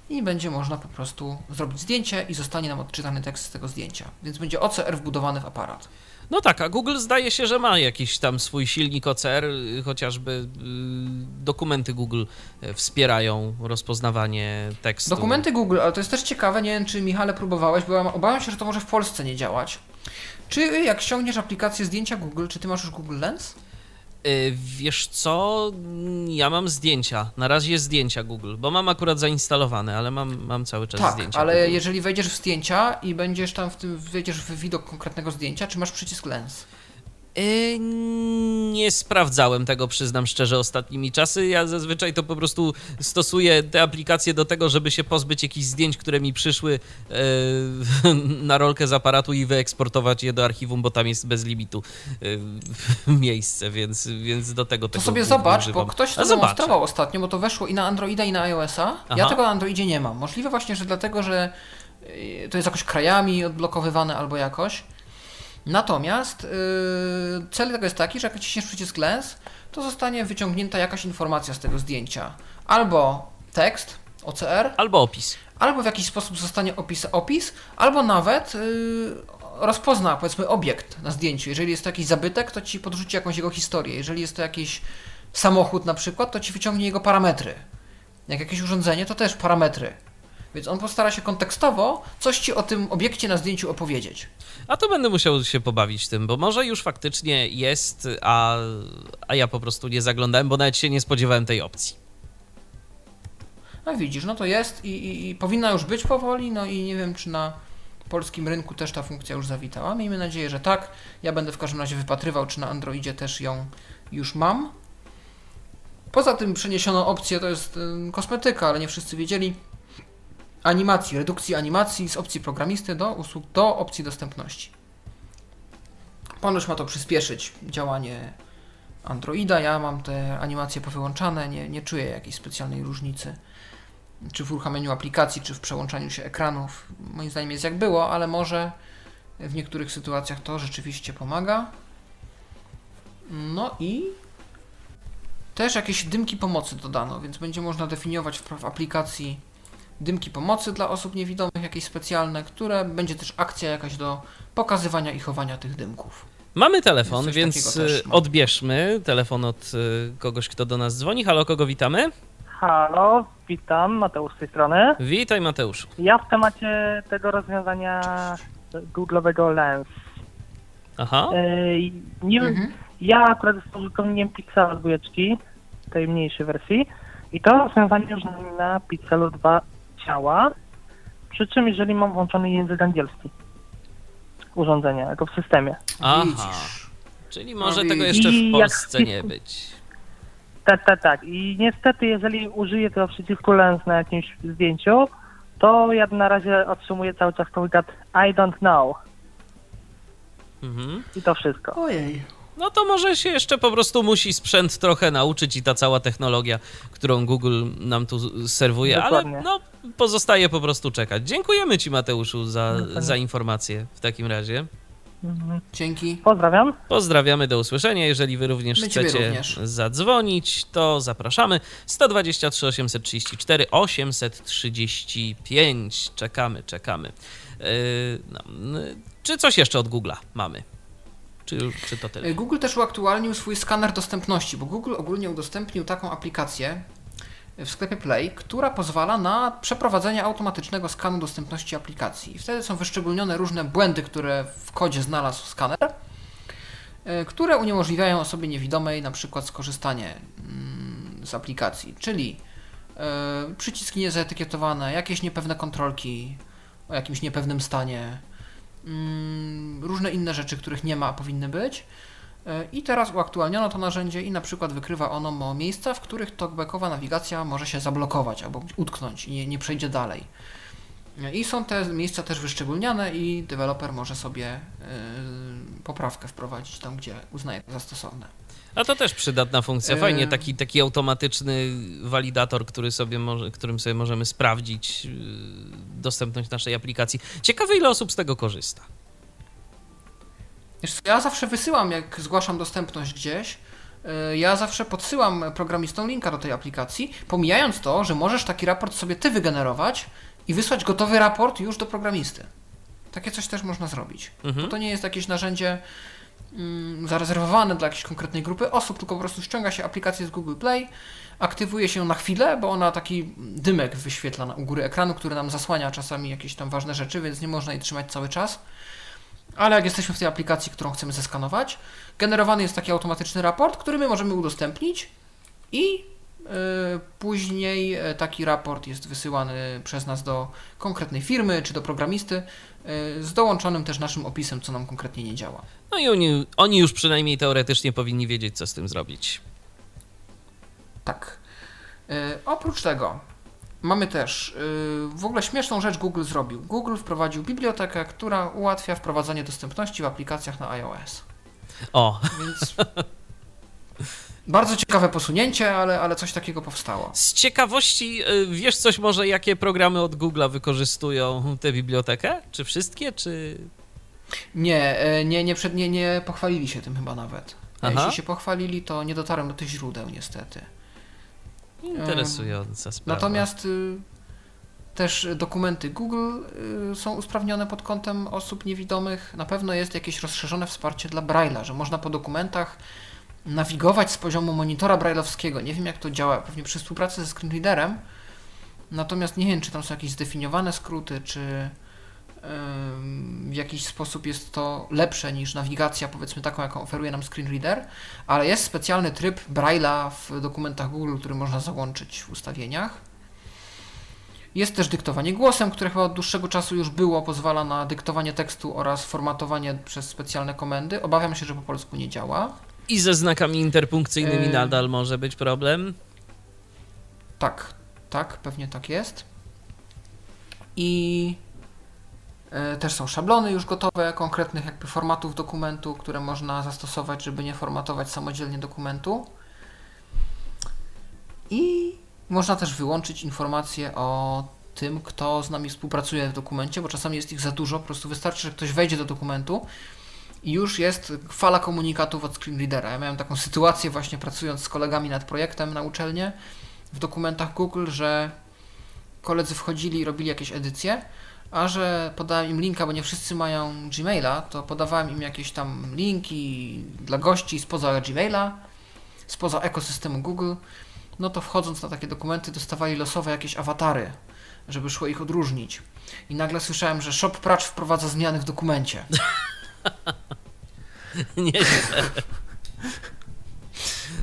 i będzie można po prostu zrobić zdjęcie i zostanie nam odczytany tekst z tego zdjęcia. Więc będzie OCR wbudowany w aparat. No tak, a Google zdaje się, że ma jakiś tam swój silnik OCR, chociażby y, dokumenty Google e, wspierają rozpoznawanie tekstu. Dokumenty Google, ale to jest też ciekawe, nie wiem czy Michale próbowałeś, bo obawiam się, że to może w Polsce nie działać. Czy jak ściągniesz aplikację zdjęcia Google, czy ty masz już Google Lens? Y, wiesz co, ja mam zdjęcia, na razie jest zdjęcia Google, bo mam akurat zainstalowane, ale mam, mam cały czas tak, zdjęcia. ale Google. jeżeli wejdziesz w zdjęcia i będziesz tam w tym, wejdziesz w widok konkretnego zdjęcia, czy masz przycisk lens? Yy, nie sprawdzałem tego, przyznam szczerze, ostatnimi czasy. Ja zazwyczaj to po prostu stosuję te aplikacje do tego, żeby się pozbyć jakichś zdjęć, które mi przyszły yy, (laughs) na rolkę z aparatu i wyeksportować je do archiwum, bo tam jest bez limitu yy, (laughs) miejsce, więc, więc do tego to tego sobie zobacz, używam. bo ktoś to demonstrował ostatnio, bo to weszło i na Androida i na iOS-a. Ja tego na Androidzie nie mam. Możliwe właśnie, że dlatego, że to jest jakoś krajami odblokowywane albo jakoś. Natomiast yy, cel tego jest taki, że jak naciśniesz przycisk lens, to zostanie wyciągnięta jakaś informacja z tego zdjęcia. Albo tekst, OCR. Albo opis. Albo w jakiś sposób zostanie opis, opis albo nawet yy, rozpozna, powiedzmy, obiekt na zdjęciu. Jeżeli jest to jakiś zabytek, to ci podrzuci jakąś jego historię. Jeżeli jest to jakiś samochód na przykład, to ci wyciągnie jego parametry. Jak jakieś urządzenie, to też parametry. Więc on postara się kontekstowo coś ci o tym obiekcie na zdjęciu opowiedzieć. A to będę musiał się pobawić tym, bo może już faktycznie jest, a, a ja po prostu nie zaglądałem, bo nawet się nie spodziewałem tej opcji. No widzisz, no to jest i, i, i powinna już być powoli, no i nie wiem, czy na polskim rynku też ta funkcja już zawitała. Miejmy nadzieję, że tak. Ja będę w każdym razie wypatrywał, czy na Androidzie też ją już mam. Poza tym przeniesiono opcję, to jest kosmetyka, ale nie wszyscy wiedzieli, animacji, redukcji animacji z opcji programisty do usług do opcji dostępności. Ponoć ma to przyspieszyć działanie Androida. Ja mam te animacje powyłączane, nie, nie czuję jakiejś specjalnej różnicy. Czy w uruchamianiu aplikacji, czy w przełączaniu się ekranów. Moim zdaniem jest jak było, ale może w niektórych sytuacjach to rzeczywiście pomaga. No i też jakieś dymki pomocy dodano, więc będzie można definiować w aplikacji dymki pomocy dla osób niewidomych, jakieś specjalne, które będzie też akcja jakaś do pokazywania i chowania tych dymków. Mamy telefon, więc y, odbierzmy telefon od y, kogoś, kto do nas dzwoni. Halo, kogo witamy? Halo, witam, Mateusz z tej strony. Witaj Mateuszu. Ja w temacie tego rozwiązania Google'owego Lens. Aha. Yy, nie, mhm. Ja akurat jestem użytkownikiem Pixela 2, tej mniejszej wersji i to rozwiązanie już na Pixelu 2 działa, przy czym jeżeli mam włączony język angielski urządzenia, jako w systemie. Aha. Czyli może tego jeszcze w Polsce nie być. Tak, tak, tak. I niestety, jeżeli użyję tego przycisku lens na jakimś zdjęciu, to ja na razie otrzymuję cały czas komunikat I don't know. Mhm. I to wszystko. Ojej. No to może się jeszcze po prostu musi sprzęt trochę nauczyć i ta cała technologia, którą Google nam tu serwuje, Dokładnie. ale no pozostaje po prostu czekać. Dziękujemy Ci Mateuszu za, za informację w takim razie. Mhm. Dzięki. Pozdrawiam. Pozdrawiamy, do usłyszenia. Jeżeli wy również My chcecie również. zadzwonić, to zapraszamy. 123 834 835. Czekamy, czekamy. Yy, no, czy coś jeszcze od Google'a mamy? Czy, czy to tyle? Google też uaktualnił swój skaner dostępności, bo Google ogólnie udostępnił taką aplikację w sklepie Play, która pozwala na przeprowadzenie automatycznego skanu dostępności aplikacji. Wtedy są wyszczególnione różne błędy, które w kodzie znalazł skaner, e, które uniemożliwiają osobie niewidomej na przykład skorzystanie mm, z aplikacji, czyli e, przyciski niezaetykietowane, jakieś niepewne kontrolki o jakimś niepewnym stanie, różne inne rzeczy, których nie ma, a powinny być. E, I teraz uaktualniono to narzędzie i na przykład wykrywa ono miejsca, w których talkbackowa nawigacja może się zablokować albo utknąć i nie, nie przejdzie dalej. E, I są te miejsca też wyszczególniane i deweloper może sobie yy, poprawkę wprowadzić tam, gdzie uznaje za stosowne. A to też przydatna funkcja. Fajnie, taki, taki automatyczny walidator, który sobie może, którym sobie możemy sprawdzić dostępność naszej aplikacji. Ciekawe, ile osób z tego korzysta. Wiesz, ja zawsze wysyłam, jak zgłaszam dostępność gdzieś, y, ja zawsze podsyłam programistom linka do tej aplikacji, pomijając to, że możesz taki raport sobie ty wygenerować i wysłać gotowy raport już do programisty. Takie coś też można zrobić. Mhm. To nie jest jakieś narzędzie zarezerwowane dla jakiejś konkretnej grupy osób, tylko po prostu ściąga się aplikację z Google Play, aktywuje się na chwilę, bo ona taki dymek wyświetla u góry ekranu, który nam zasłania czasami jakieś tam ważne rzeczy, więc nie można jej trzymać cały czas. Ale jak jesteśmy w tej aplikacji, którą chcemy zeskanować, generowany jest taki automatyczny raport, który my możemy udostępnić i później e, taki raport jest wysyłany przez nas do konkretnej firmy czy do programisty yy, z dołączonym też naszym opisem, co nam konkretnie nie działa. No i oni, oni już przynajmniej teoretycznie powinni wiedzieć, co z tym zrobić. Tak. Oprócz tego Mamy też w ogóle śmieszną rzecz Google zrobił. Google wprowadził bibliotekę, która ułatwia wprowadzanie dostępności w aplikacjach na iOS. O. Więc (laughs) bardzo ciekawe posunięcie, ale, ale coś takiego powstało. Z ciekawości, y, wiesz coś może, jakie programy od Google'a wykorzystują tę bibliotekę? Czy wszystkie, czy... Nie, e, nie, nie, przed, nie, nie pochwalili się tym chyba nawet. Aha. Jeśli się pochwalili, to nie dotarłem do tych źródeł niestety. Interesująca sprawa. Natomiast y, też dokumenty Google y, są usprawnione pod kątem osób niewidomych. Na pewno jest jakieś rozszerzone wsparcie dla Braille'a, że można po dokumentach nawigować z poziomu monitora brailleowskiego. Nie wiem jak to działa, pewnie przy współpracy ze screenreaderem. Natomiast nie wiem, czy tam są jakieś zdefiniowane skróty, czy w jakiś sposób jest to lepsze niż nawigacja, powiedzmy taką, jaką oferuje nam screen reader, ale jest specjalny tryb Braille'a w dokumentach Google, który można załączyć w ustawieniach. Jest też dyktowanie głosem, które chyba od dłuższego czasu już było, pozwala na dyktowanie tekstu oraz formatowanie przez specjalne komendy. Obawiam się, że po polsku nie działa. I ze znakami interpunkcyjnymi yy... nadal może być problem? Tak, tak, pewnie tak jest. i e, też są szablony już gotowe, konkretnych jakby formatów dokumentu, które można zastosować, żeby nie formatować samodzielnie dokumentu. I można też wyłączyć informacje o tym, kto z nami współpracuje w dokumencie, bo czasami jest ich za dużo, po prostu wystarczy, że ktoś wejdzie do dokumentu i już jest fala komunikatów od screenreadera. Ja miałem taką sytuację właśnie pracując z kolegami nad projektem na uczelnię w dokumentach Google, że koledzy wchodzili i robili jakieś edycje, a że podałem im linka, bo nie wszyscy mają Gmaila, to podawałem im jakieś tam linki dla gości spoza Gmaila, spoza ekosystemu Google, no to wchodząc na takie dokumenty dostawali losowe jakieś awatary, żeby szło ich odróżnić. I nagle słyszałem, że Shop Pracz wprowadza zmiany w dokumencie. (laughs) (laughs) Nieźle.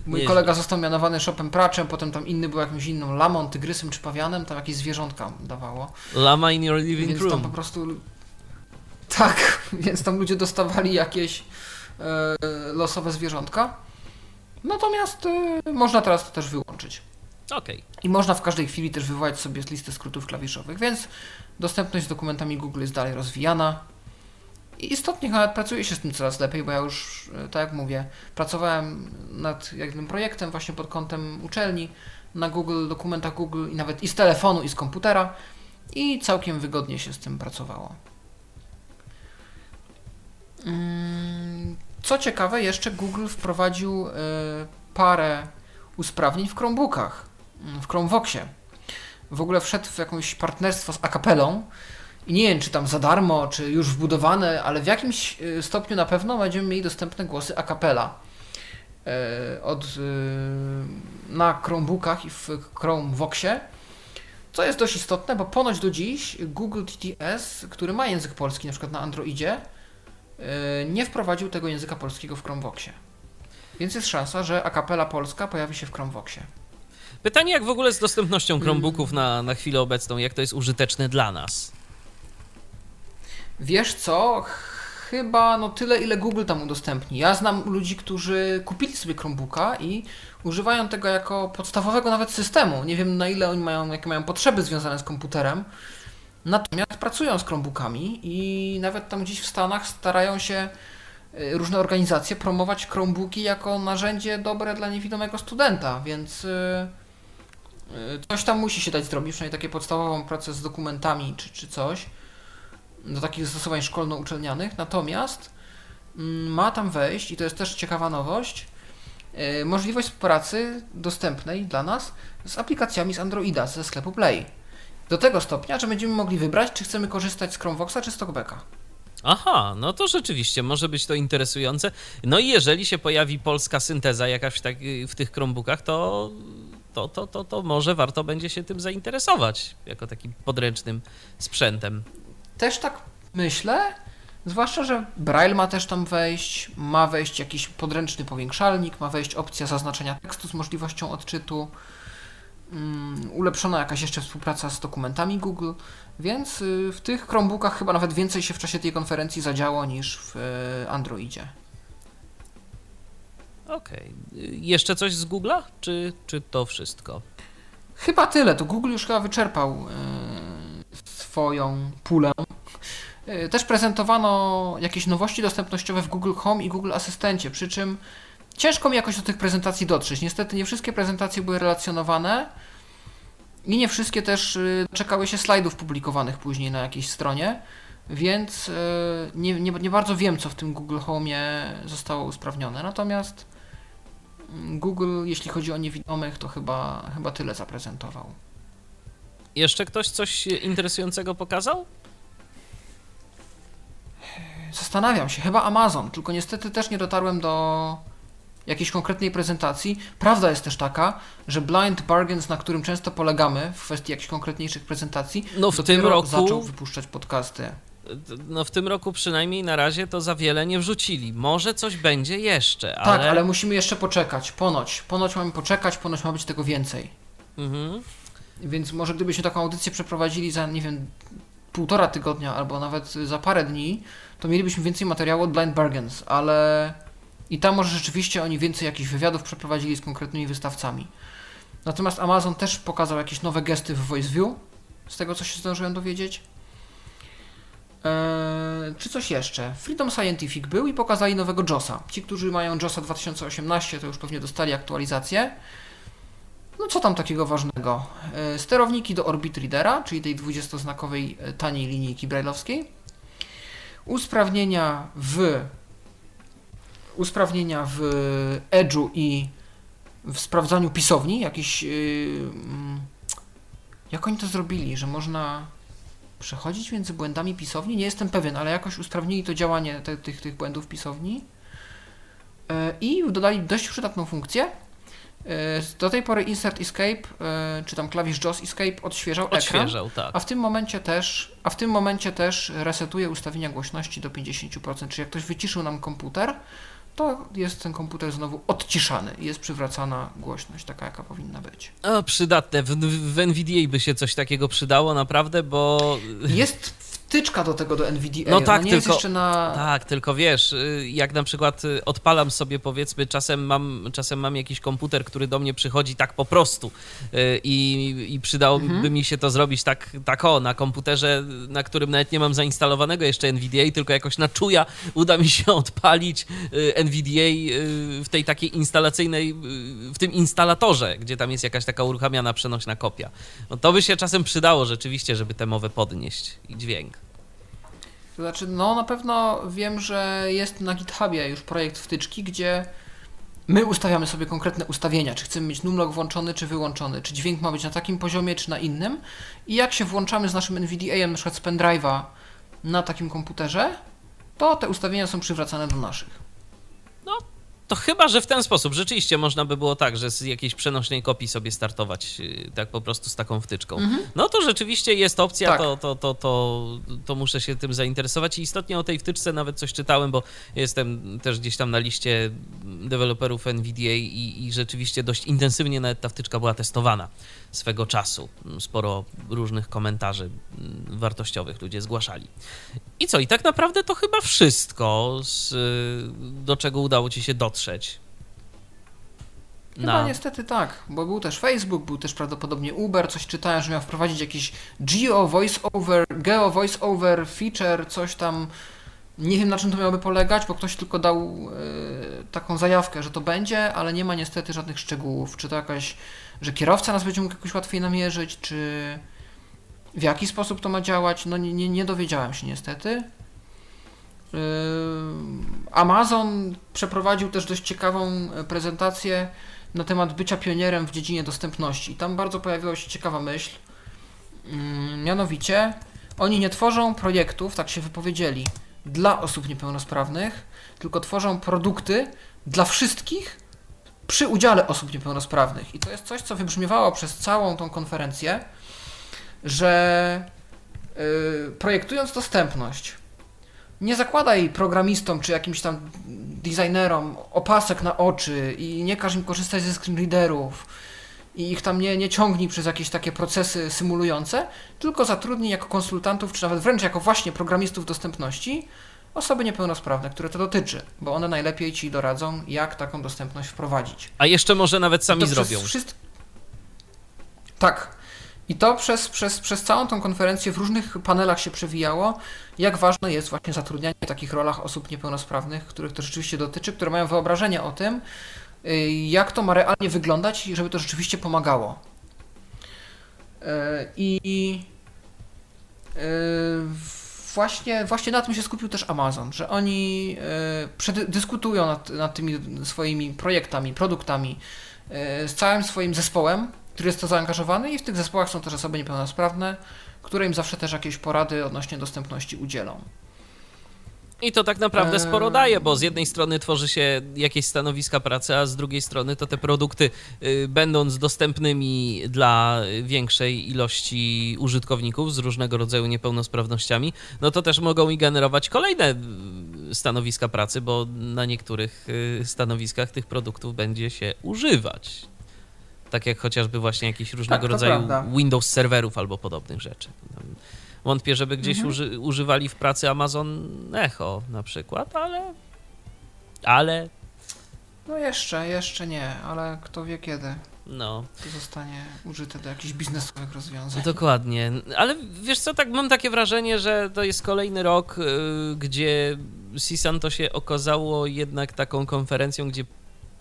Mój kolega został mianowany Shopem Praczem, potem tam inny był jakimś inną lamą, tygrysem czy pawianem, tam jakieś zwierzątka dawało. Lama in your living Więc tam po room. prostu. Tak, (laughs) więc tam ludzie dostawali jakieś e, losowe zwierzątka. Natomiast e, można teraz to też wyłączyć. Okej. I można w każdej chwili też wywołać sobie listę skrótów klawiszowych, więc dostępność z dokumentami Google jest dalej rozwijana. Istotnie nawet pracuje się z tym coraz lepiej, bo ja już, e, tak jak mówię, pracowałem nad jednym projektem właśnie pod kątem uczelni na Google, dokumentach Google i nawet i z telefonu, i z komputera i całkiem wygodnie się z tym pracowało. Mm, Co ciekawe, jeszcze Google wprowadził e, parę usprawnień w Chromebookach, w Chromevoxie. W ogóle wszedł w jakieś partnerstwo z Acapellą i nie wiem, czy tam za darmo, czy już wbudowane, ale w jakimś e, stopniu na pewno będziemy mieli dostępne głosy Acapella e, od, e, na Chromebookach i w Chromevoxie. Co jest dość istotne, bo ponoć do dziś Google TTS, który ma język polski, na przykład na Androidzie, nie wprowadził tego języka polskiego w Chromevoxie. Więc jest szansa, że Acapella Polska pojawi się w Chromevoxie. Pytanie, jak w ogóle z dostępnością Chromebooków na, na chwilę obecną, jak to jest użyteczne dla nas? Wiesz co? Chyba no tyle, ile Google tam udostępni. Ja znam ludzi, którzy kupili sobie Chromebooka i używają tego jako podstawowego nawet systemu. Nie wiem na ile oni mają, jakie mają potrzeby związane z komputerem. Natomiast pracują z Chromebookami i nawet tam gdzieś w Stanach starają się y, różne organizacje promować Chromebooki jako narzędzie dobre dla niewidomego studenta, więc y, y, coś tam musi się dać zrobić, przynajmniej takie podstawową pracę z dokumentami czy, czy coś do takich zastosowań szkolno-uczelnianych, natomiast mm, ma tam wejść, i to jest też ciekawa nowość, yy, możliwość współpracy dostępnej dla nas z aplikacjami z Androida ze sklepu Play. Do tego stopnia, że będziemy mogli wybrać, czy chcemy korzystać z Chromevoxa czy z TalkBacka. Aha, no to rzeczywiście może być to interesujące. No i jeżeli się pojawi polska synteza jakaś w, tak, w tych Chromebookach, to, to, to, to, to może warto będzie się tym zainteresować jako takim podręcznym sprzętem. Też tak myślę, zwłaszcza, że Braille ma też tam wejść, ma wejść jakiś podręczny powiększalnik, ma wejść opcja zaznaczenia tekstu z możliwością odczytu, um, ulepszona jakaś jeszcze współpraca z dokumentami Google, więc y, w tych Chromebookach chyba nawet więcej się w czasie tej konferencji zadziało niż w y, Androidzie. Okej. Y, Jeszcze coś z Google'a, czy, czy to wszystko? Chyba tyle, to Google już chyba wyczerpał y, swoją pulę. Y, Też prezentowano jakieś nowości dostępnościowe w Google Home i Google Asystencie, przy czym ciężko mi jakoś do tych prezentacji dotrzeć. Niestety nie wszystkie prezentacje były relacjonowane i nie wszystkie też y, czekały się slajdów publikowanych później na jakiejś stronie, więc y, nie, nie, nie bardzo wiem, co w tym Google Home zostało usprawnione. Natomiast mm, Google, jeśli chodzi o niewidomych, to chyba, chyba tyle zaprezentował. Jeszcze ktoś coś interesującego pokazał? Zastanawiam się, chyba Amazon, tylko niestety też nie dotarłem do jakiejś konkretnej prezentacji. Prawda jest też taka, że blind bargains, na którym często polegamy w kwestii jakichś konkretniejszych prezentacji, No w tym roku- zaczął wypuszczać podcasty. No w tym roku przynajmniej na razie to za wiele nie wrzucili. Może coś będzie jeszcze, ale... Tak, ale musimy jeszcze poczekać. Ponoć. Ponoć mamy poczekać, ponoć ma być tego więcej. Mhm. Więc może gdybyśmy taką audycję przeprowadzili za, nie wiem, półtora tygodnia albo nawet za parę dni, to mielibyśmy więcej materiału od Blind Bargains, ale i tam może rzeczywiście oni więcej jakichś wywiadów przeprowadzili z konkretnymi wystawcami. Natomiast Amazon też pokazał jakieś nowe gesty w VoiceView, z tego co się zdążyłem dowiedzieć. Eee, czy coś jeszcze? Freedom Scientific był i pokazali nowego JOSa. Ci, którzy mają JOSa 2018, to już pewnie dostali aktualizację. No co tam takiego ważnego? Eee, sterowniki do Orbit Readera, czyli tej 20-znakowej e, taniej linijki brailleowskiej. Usprawnienia w usprawnienia w Edge'u i w sprawdzaniu pisowni, jakiś yy, jak oni to zrobili, że można przechodzić między błędami pisowni? Nie jestem pewien, ale jakoś usprawnili to działanie te, tych, tych błędów pisowni yy, i dodali dość przydatną funkcję. Yy, do tej pory Insert Escape, yy, czy tam klawisz JOS Escape odświeżał, odświeżał ekran, tak. a w tym momencie też, a w tym momencie też resetuje ustawienia głośności do 50%, czyli jak ktoś wyciszył nam komputer, to jest ten komputer znowu odciszany i jest przywracana głośność taka, jaka powinna być. O, przydatne. W, w NVDA by się coś takiego przydało naprawdę, bo... Jest wtyczka do tego do NVDA. No tak, nie tylko, jest jeszcze na... tak, tylko wiesz, y, jak na przykład y, odpalam sobie powiedzmy, czasem mam, czasem mam jakiś komputer, który do mnie przychodzi tak po prostu y, i, i przydałoby Mhm. mi się to zrobić tak, tak o, na komputerze, na którym nawet nie mam zainstalowanego jeszcze NVDA, tylko jakoś na czuja uda mi się (laughs) odpalić NVDA w tej takiej instalacyjnej, w tym instalatorze, gdzie tam jest jakaś taka uruchamiana przenośna kopia. No to by się czasem przydało rzeczywiście, żeby tę mowę podnieść i dźwięk. To znaczy, no na pewno wiem, że jest na GitHubie już projekt wtyczki, gdzie my ustawiamy sobie konkretne ustawienia, czy chcemy mieć numlock włączony, czy wyłączony, czy dźwięk ma być na takim poziomie, czy na innym. I jak się włączamy z naszym NVDA, na przykład z pendrive'a na takim komputerze, to te ustawienia są przywracane do naszych. To chyba, że w ten sposób rzeczywiście można by było tak, że z jakiejś przenośnej kopii sobie startować yy, tak po prostu z taką wtyczką. No to rzeczywiście jest opcja, Tak. to, to, to, to, to muszę się tym zainteresować i istotnie o tej wtyczce nawet coś czytałem, bo jestem też gdzieś tam na liście deweloperów NVDA i, i rzeczywiście dość intensywnie nawet ta wtyczka była testowana swego czasu. Sporo różnych komentarzy mm, wartościowych ludzie zgłaszali. I co? I tak naprawdę to chyba wszystko, z, do czego udało ci się dotrzeć. Chyba niestety tak, bo był też Facebook, był też prawdopodobnie Uber, coś czytałem, że miał wprowadzić jakiś Geo Voice Over, Geo Voice Over feature, coś tam. Nie wiem na czym to miałoby polegać, bo ktoś tylko dał e, taką zajawkę, że to będzie, ale nie ma niestety żadnych szczegółów. Czy to jakaś, że kierowca nas będzie mógł jakoś łatwiej namierzyć, czy w jaki sposób to ma działać? No nie, nie, nie dowiedziałem się niestety. Yy, Amazon przeprowadził też dość ciekawą e, prezentację na temat bycia pionierem w dziedzinie dostępności. I tam bardzo pojawiła się ciekawa myśl. Mm, Mianowicie, oni nie tworzą projektów, tak się wypowiedzieli, dla osób niepełnosprawnych, tylko tworzą produkty dla wszystkich przy udziale osób niepełnosprawnych. I to jest coś, co wybrzmiewało przez całą tą konferencję, że yy, projektując dostępność, nie zakładaj programistom czy jakimś tam designerom opasek na oczy i nie każ im korzystać ze screenreaderów i ich tam nie, nie ciągnij przez jakieś takie procesy symulujące, tylko zatrudnij jako konsultantów, czy nawet wręcz jako właśnie programistów dostępności osoby niepełnosprawne, które to dotyczy, bo one najlepiej ci doradzą, jak taką dostępność wprowadzić. A jeszcze może nawet sami to zrobią. Przez wszyst... Tak. I to przez, przez, przez całą tą konferencję w różnych panelach się przewijało, jak ważne jest właśnie zatrudnianie w takich rolach osób niepełnosprawnych, których to rzeczywiście dotyczy, które mają wyobrażenie o tym, y, jak to ma realnie wyglądać i żeby to rzeczywiście pomagało. Y, I y, właśnie, właśnie na tym się skupił też Amazon, że oni przed, dyskutują nad, nad tymi swoimi projektami, produktami z całym swoim zespołem, który jest to zaangażowany i w tych zespołach są też osoby niepełnosprawne, które im zawsze też jakieś porady odnośnie dostępności udzielą. I to tak naprawdę sporo daje, bo z jednej strony tworzy się jakieś stanowiska pracy, a z drugiej strony to te produkty, y, będąc dostępnymi dla większej ilości użytkowników z różnego rodzaju niepełnosprawnościami, no to też mogą i generować kolejne y, stanowiska pracy, bo na niektórych y, stanowiskach tych produktów będzie się używać. Tak jak chociażby właśnie jakichś różnego to rodzaju prawda. Windows serwerów albo podobnych rzeczy. Wątpię, żeby gdzieś Mhm. uży, używali w pracy Amazon Echo na przykład, ale. Ale. No jeszcze, jeszcze nie, ale kto wie kiedy. No. To zostanie użyte do jakichś biznesowych rozwiązań. Dokładnie. Ale wiesz co, tak mam takie wrażenie, że to jest kolejny rok, y, gdzie CSUN to się okazało jednak taką konferencją, gdzie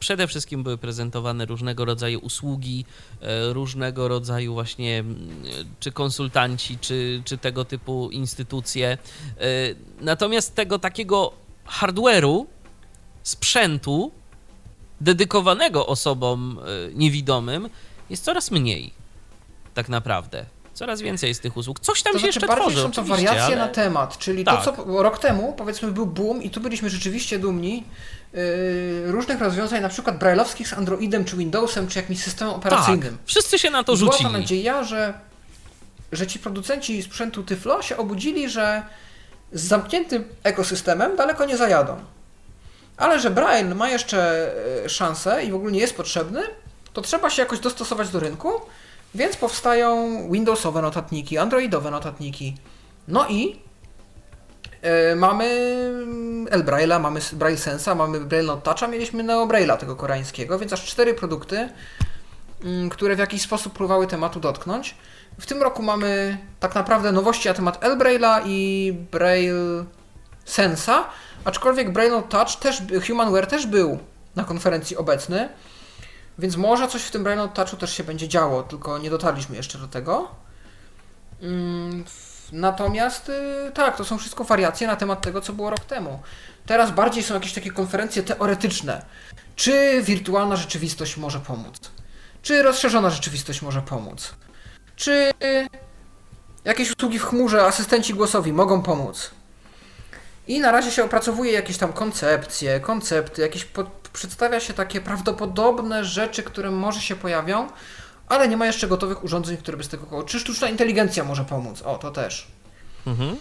przede wszystkim były prezentowane różnego rodzaju usługi, e, różnego rodzaju właśnie mm, czy konsultanci, czy, czy tego typu instytucje. E, natomiast tego takiego hardware'u, sprzętu dedykowanego osobom e, niewidomym jest coraz mniej, tak naprawdę. Coraz więcej jest tych usług. Coś tam to się znaczy, jeszcze tworzy, są to wariacje ale... na temat, czyli Tak. to, co rok temu, powiedzmy, był boom i tu byliśmy rzeczywiście dumni, różnych rozwiązań, na przykład brailleowskich z Androidem, czy Windowsem, czy jakimś systemem Tak, operacyjnym. wszyscy się na to Była rzucili. ta nadzieja, że, że ci producenci sprzętu Tyflo się obudzili, że z zamkniętym ekosystemem daleko nie zajadą. Ale że Braille ma jeszcze e, szansę i w ogóle nie jest potrzebny, to trzeba się jakoś dostosować do rynku, więc powstają Windowsowe notatniki, Androidowe notatniki. No i mamy El Braille'a, mamy Braille Sensa, mamy Braille Note Toucha, mieliśmy Neo Braille'a tego koreańskiego, więc aż cztery produkty, mm, które w jakiś sposób próbowały tematu dotknąć. W tym roku mamy tak naprawdę nowości na temat El Braille'a i Braille Sensa, aczkolwiek Braille Note Touch też, Humanware też był na konferencji obecny, więc może coś w tym Braille Note Touchu też się będzie działo, tylko nie dotarliśmy jeszcze do tego. Natomiast y, tak, to są wszystko wariacje na temat tego, co było rok temu. Teraz bardziej są jakieś takie konferencje teoretyczne. Czy wirtualna rzeczywistość może pomóc? Czy rozszerzona rzeczywistość może pomóc? Czy jakieś usługi w chmurze, asystenci głosowi mogą pomóc? I na razie się opracowuje jakieś tam koncepcje, koncepty, jakieś pod, przedstawia się takie prawdopodobne rzeczy, które może się pojawią, ale nie ma jeszcze gotowych urządzeń, które by z tego koło. Czy sztuczna inteligencja może pomóc? O, to też. Mhm.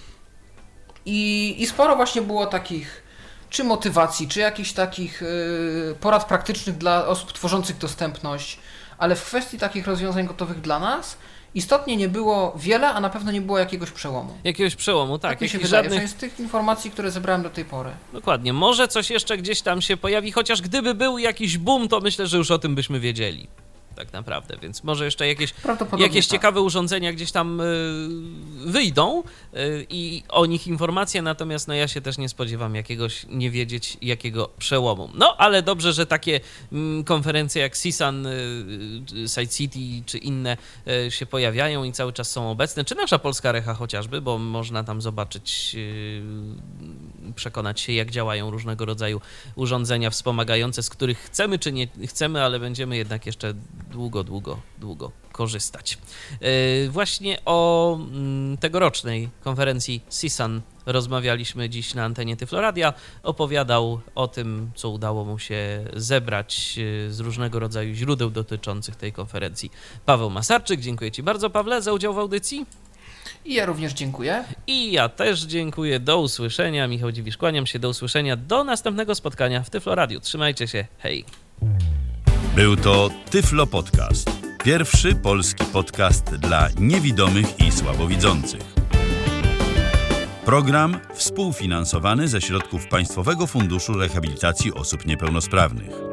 I, I sporo właśnie było takich, czy motywacji, czy jakichś takich yy, porad praktycznych dla osób tworzących dostępność, ale w kwestii takich rozwiązań gotowych dla nas istotnie nie było wiele, a na pewno nie było jakiegoś przełomu. Jakiegoś przełomu, tak. Tak mi się wydaje, żadnych... żadnych... z tych informacji, które zebrałem do tej pory. Dokładnie. Może coś jeszcze gdzieś tam się pojawi, chociaż gdyby był jakiś boom, to myślę, że już o tym byśmy wiedzieli. Tak naprawdę, więc może jeszcze jakieś, jakieś tak. ciekawe urządzenia gdzieś tam y, wyjdą y, i o nich informacje, natomiast no ja się też nie spodziewam jakiegoś, nie wiedzieć jakiego przełomu. No, ale dobrze, że takie mm, konferencje jak CSUN, y, Side City czy inne się pojawiają i cały czas są obecne, czy nasza Polska Recha chociażby, bo można tam zobaczyć, przekonać się jak działają różnego rodzaju urządzenia wspomagające, z których chcemy czy nie chcemy, ale będziemy jednak jeszcze długo, długo, długo korzystać. Yy, Właśnie o mm, tegorocznej konferencji CSUN rozmawialiśmy dziś na antenie Tyfloradia. Opowiadał o tym, co udało mu się zebrać yy, z różnego rodzaju źródeł dotyczących tej konferencji. Paweł Masarczyk, dziękuję Ci bardzo, Pawle, za udział w audycji. I ja również dziękuję. I ja też dziękuję. Do usłyszenia. Michał Dziwisz, kłaniam się. Do usłyszenia. Do następnego spotkania w Tyfloradiu. Trzymajcie się. Hej. Był to Tyflo Podcast. Pierwszy polski podcast dla niewidomych i słabowidzących. Program współfinansowany ze środków Państwowego Funduszu Rehabilitacji Osób Niepełnosprawnych.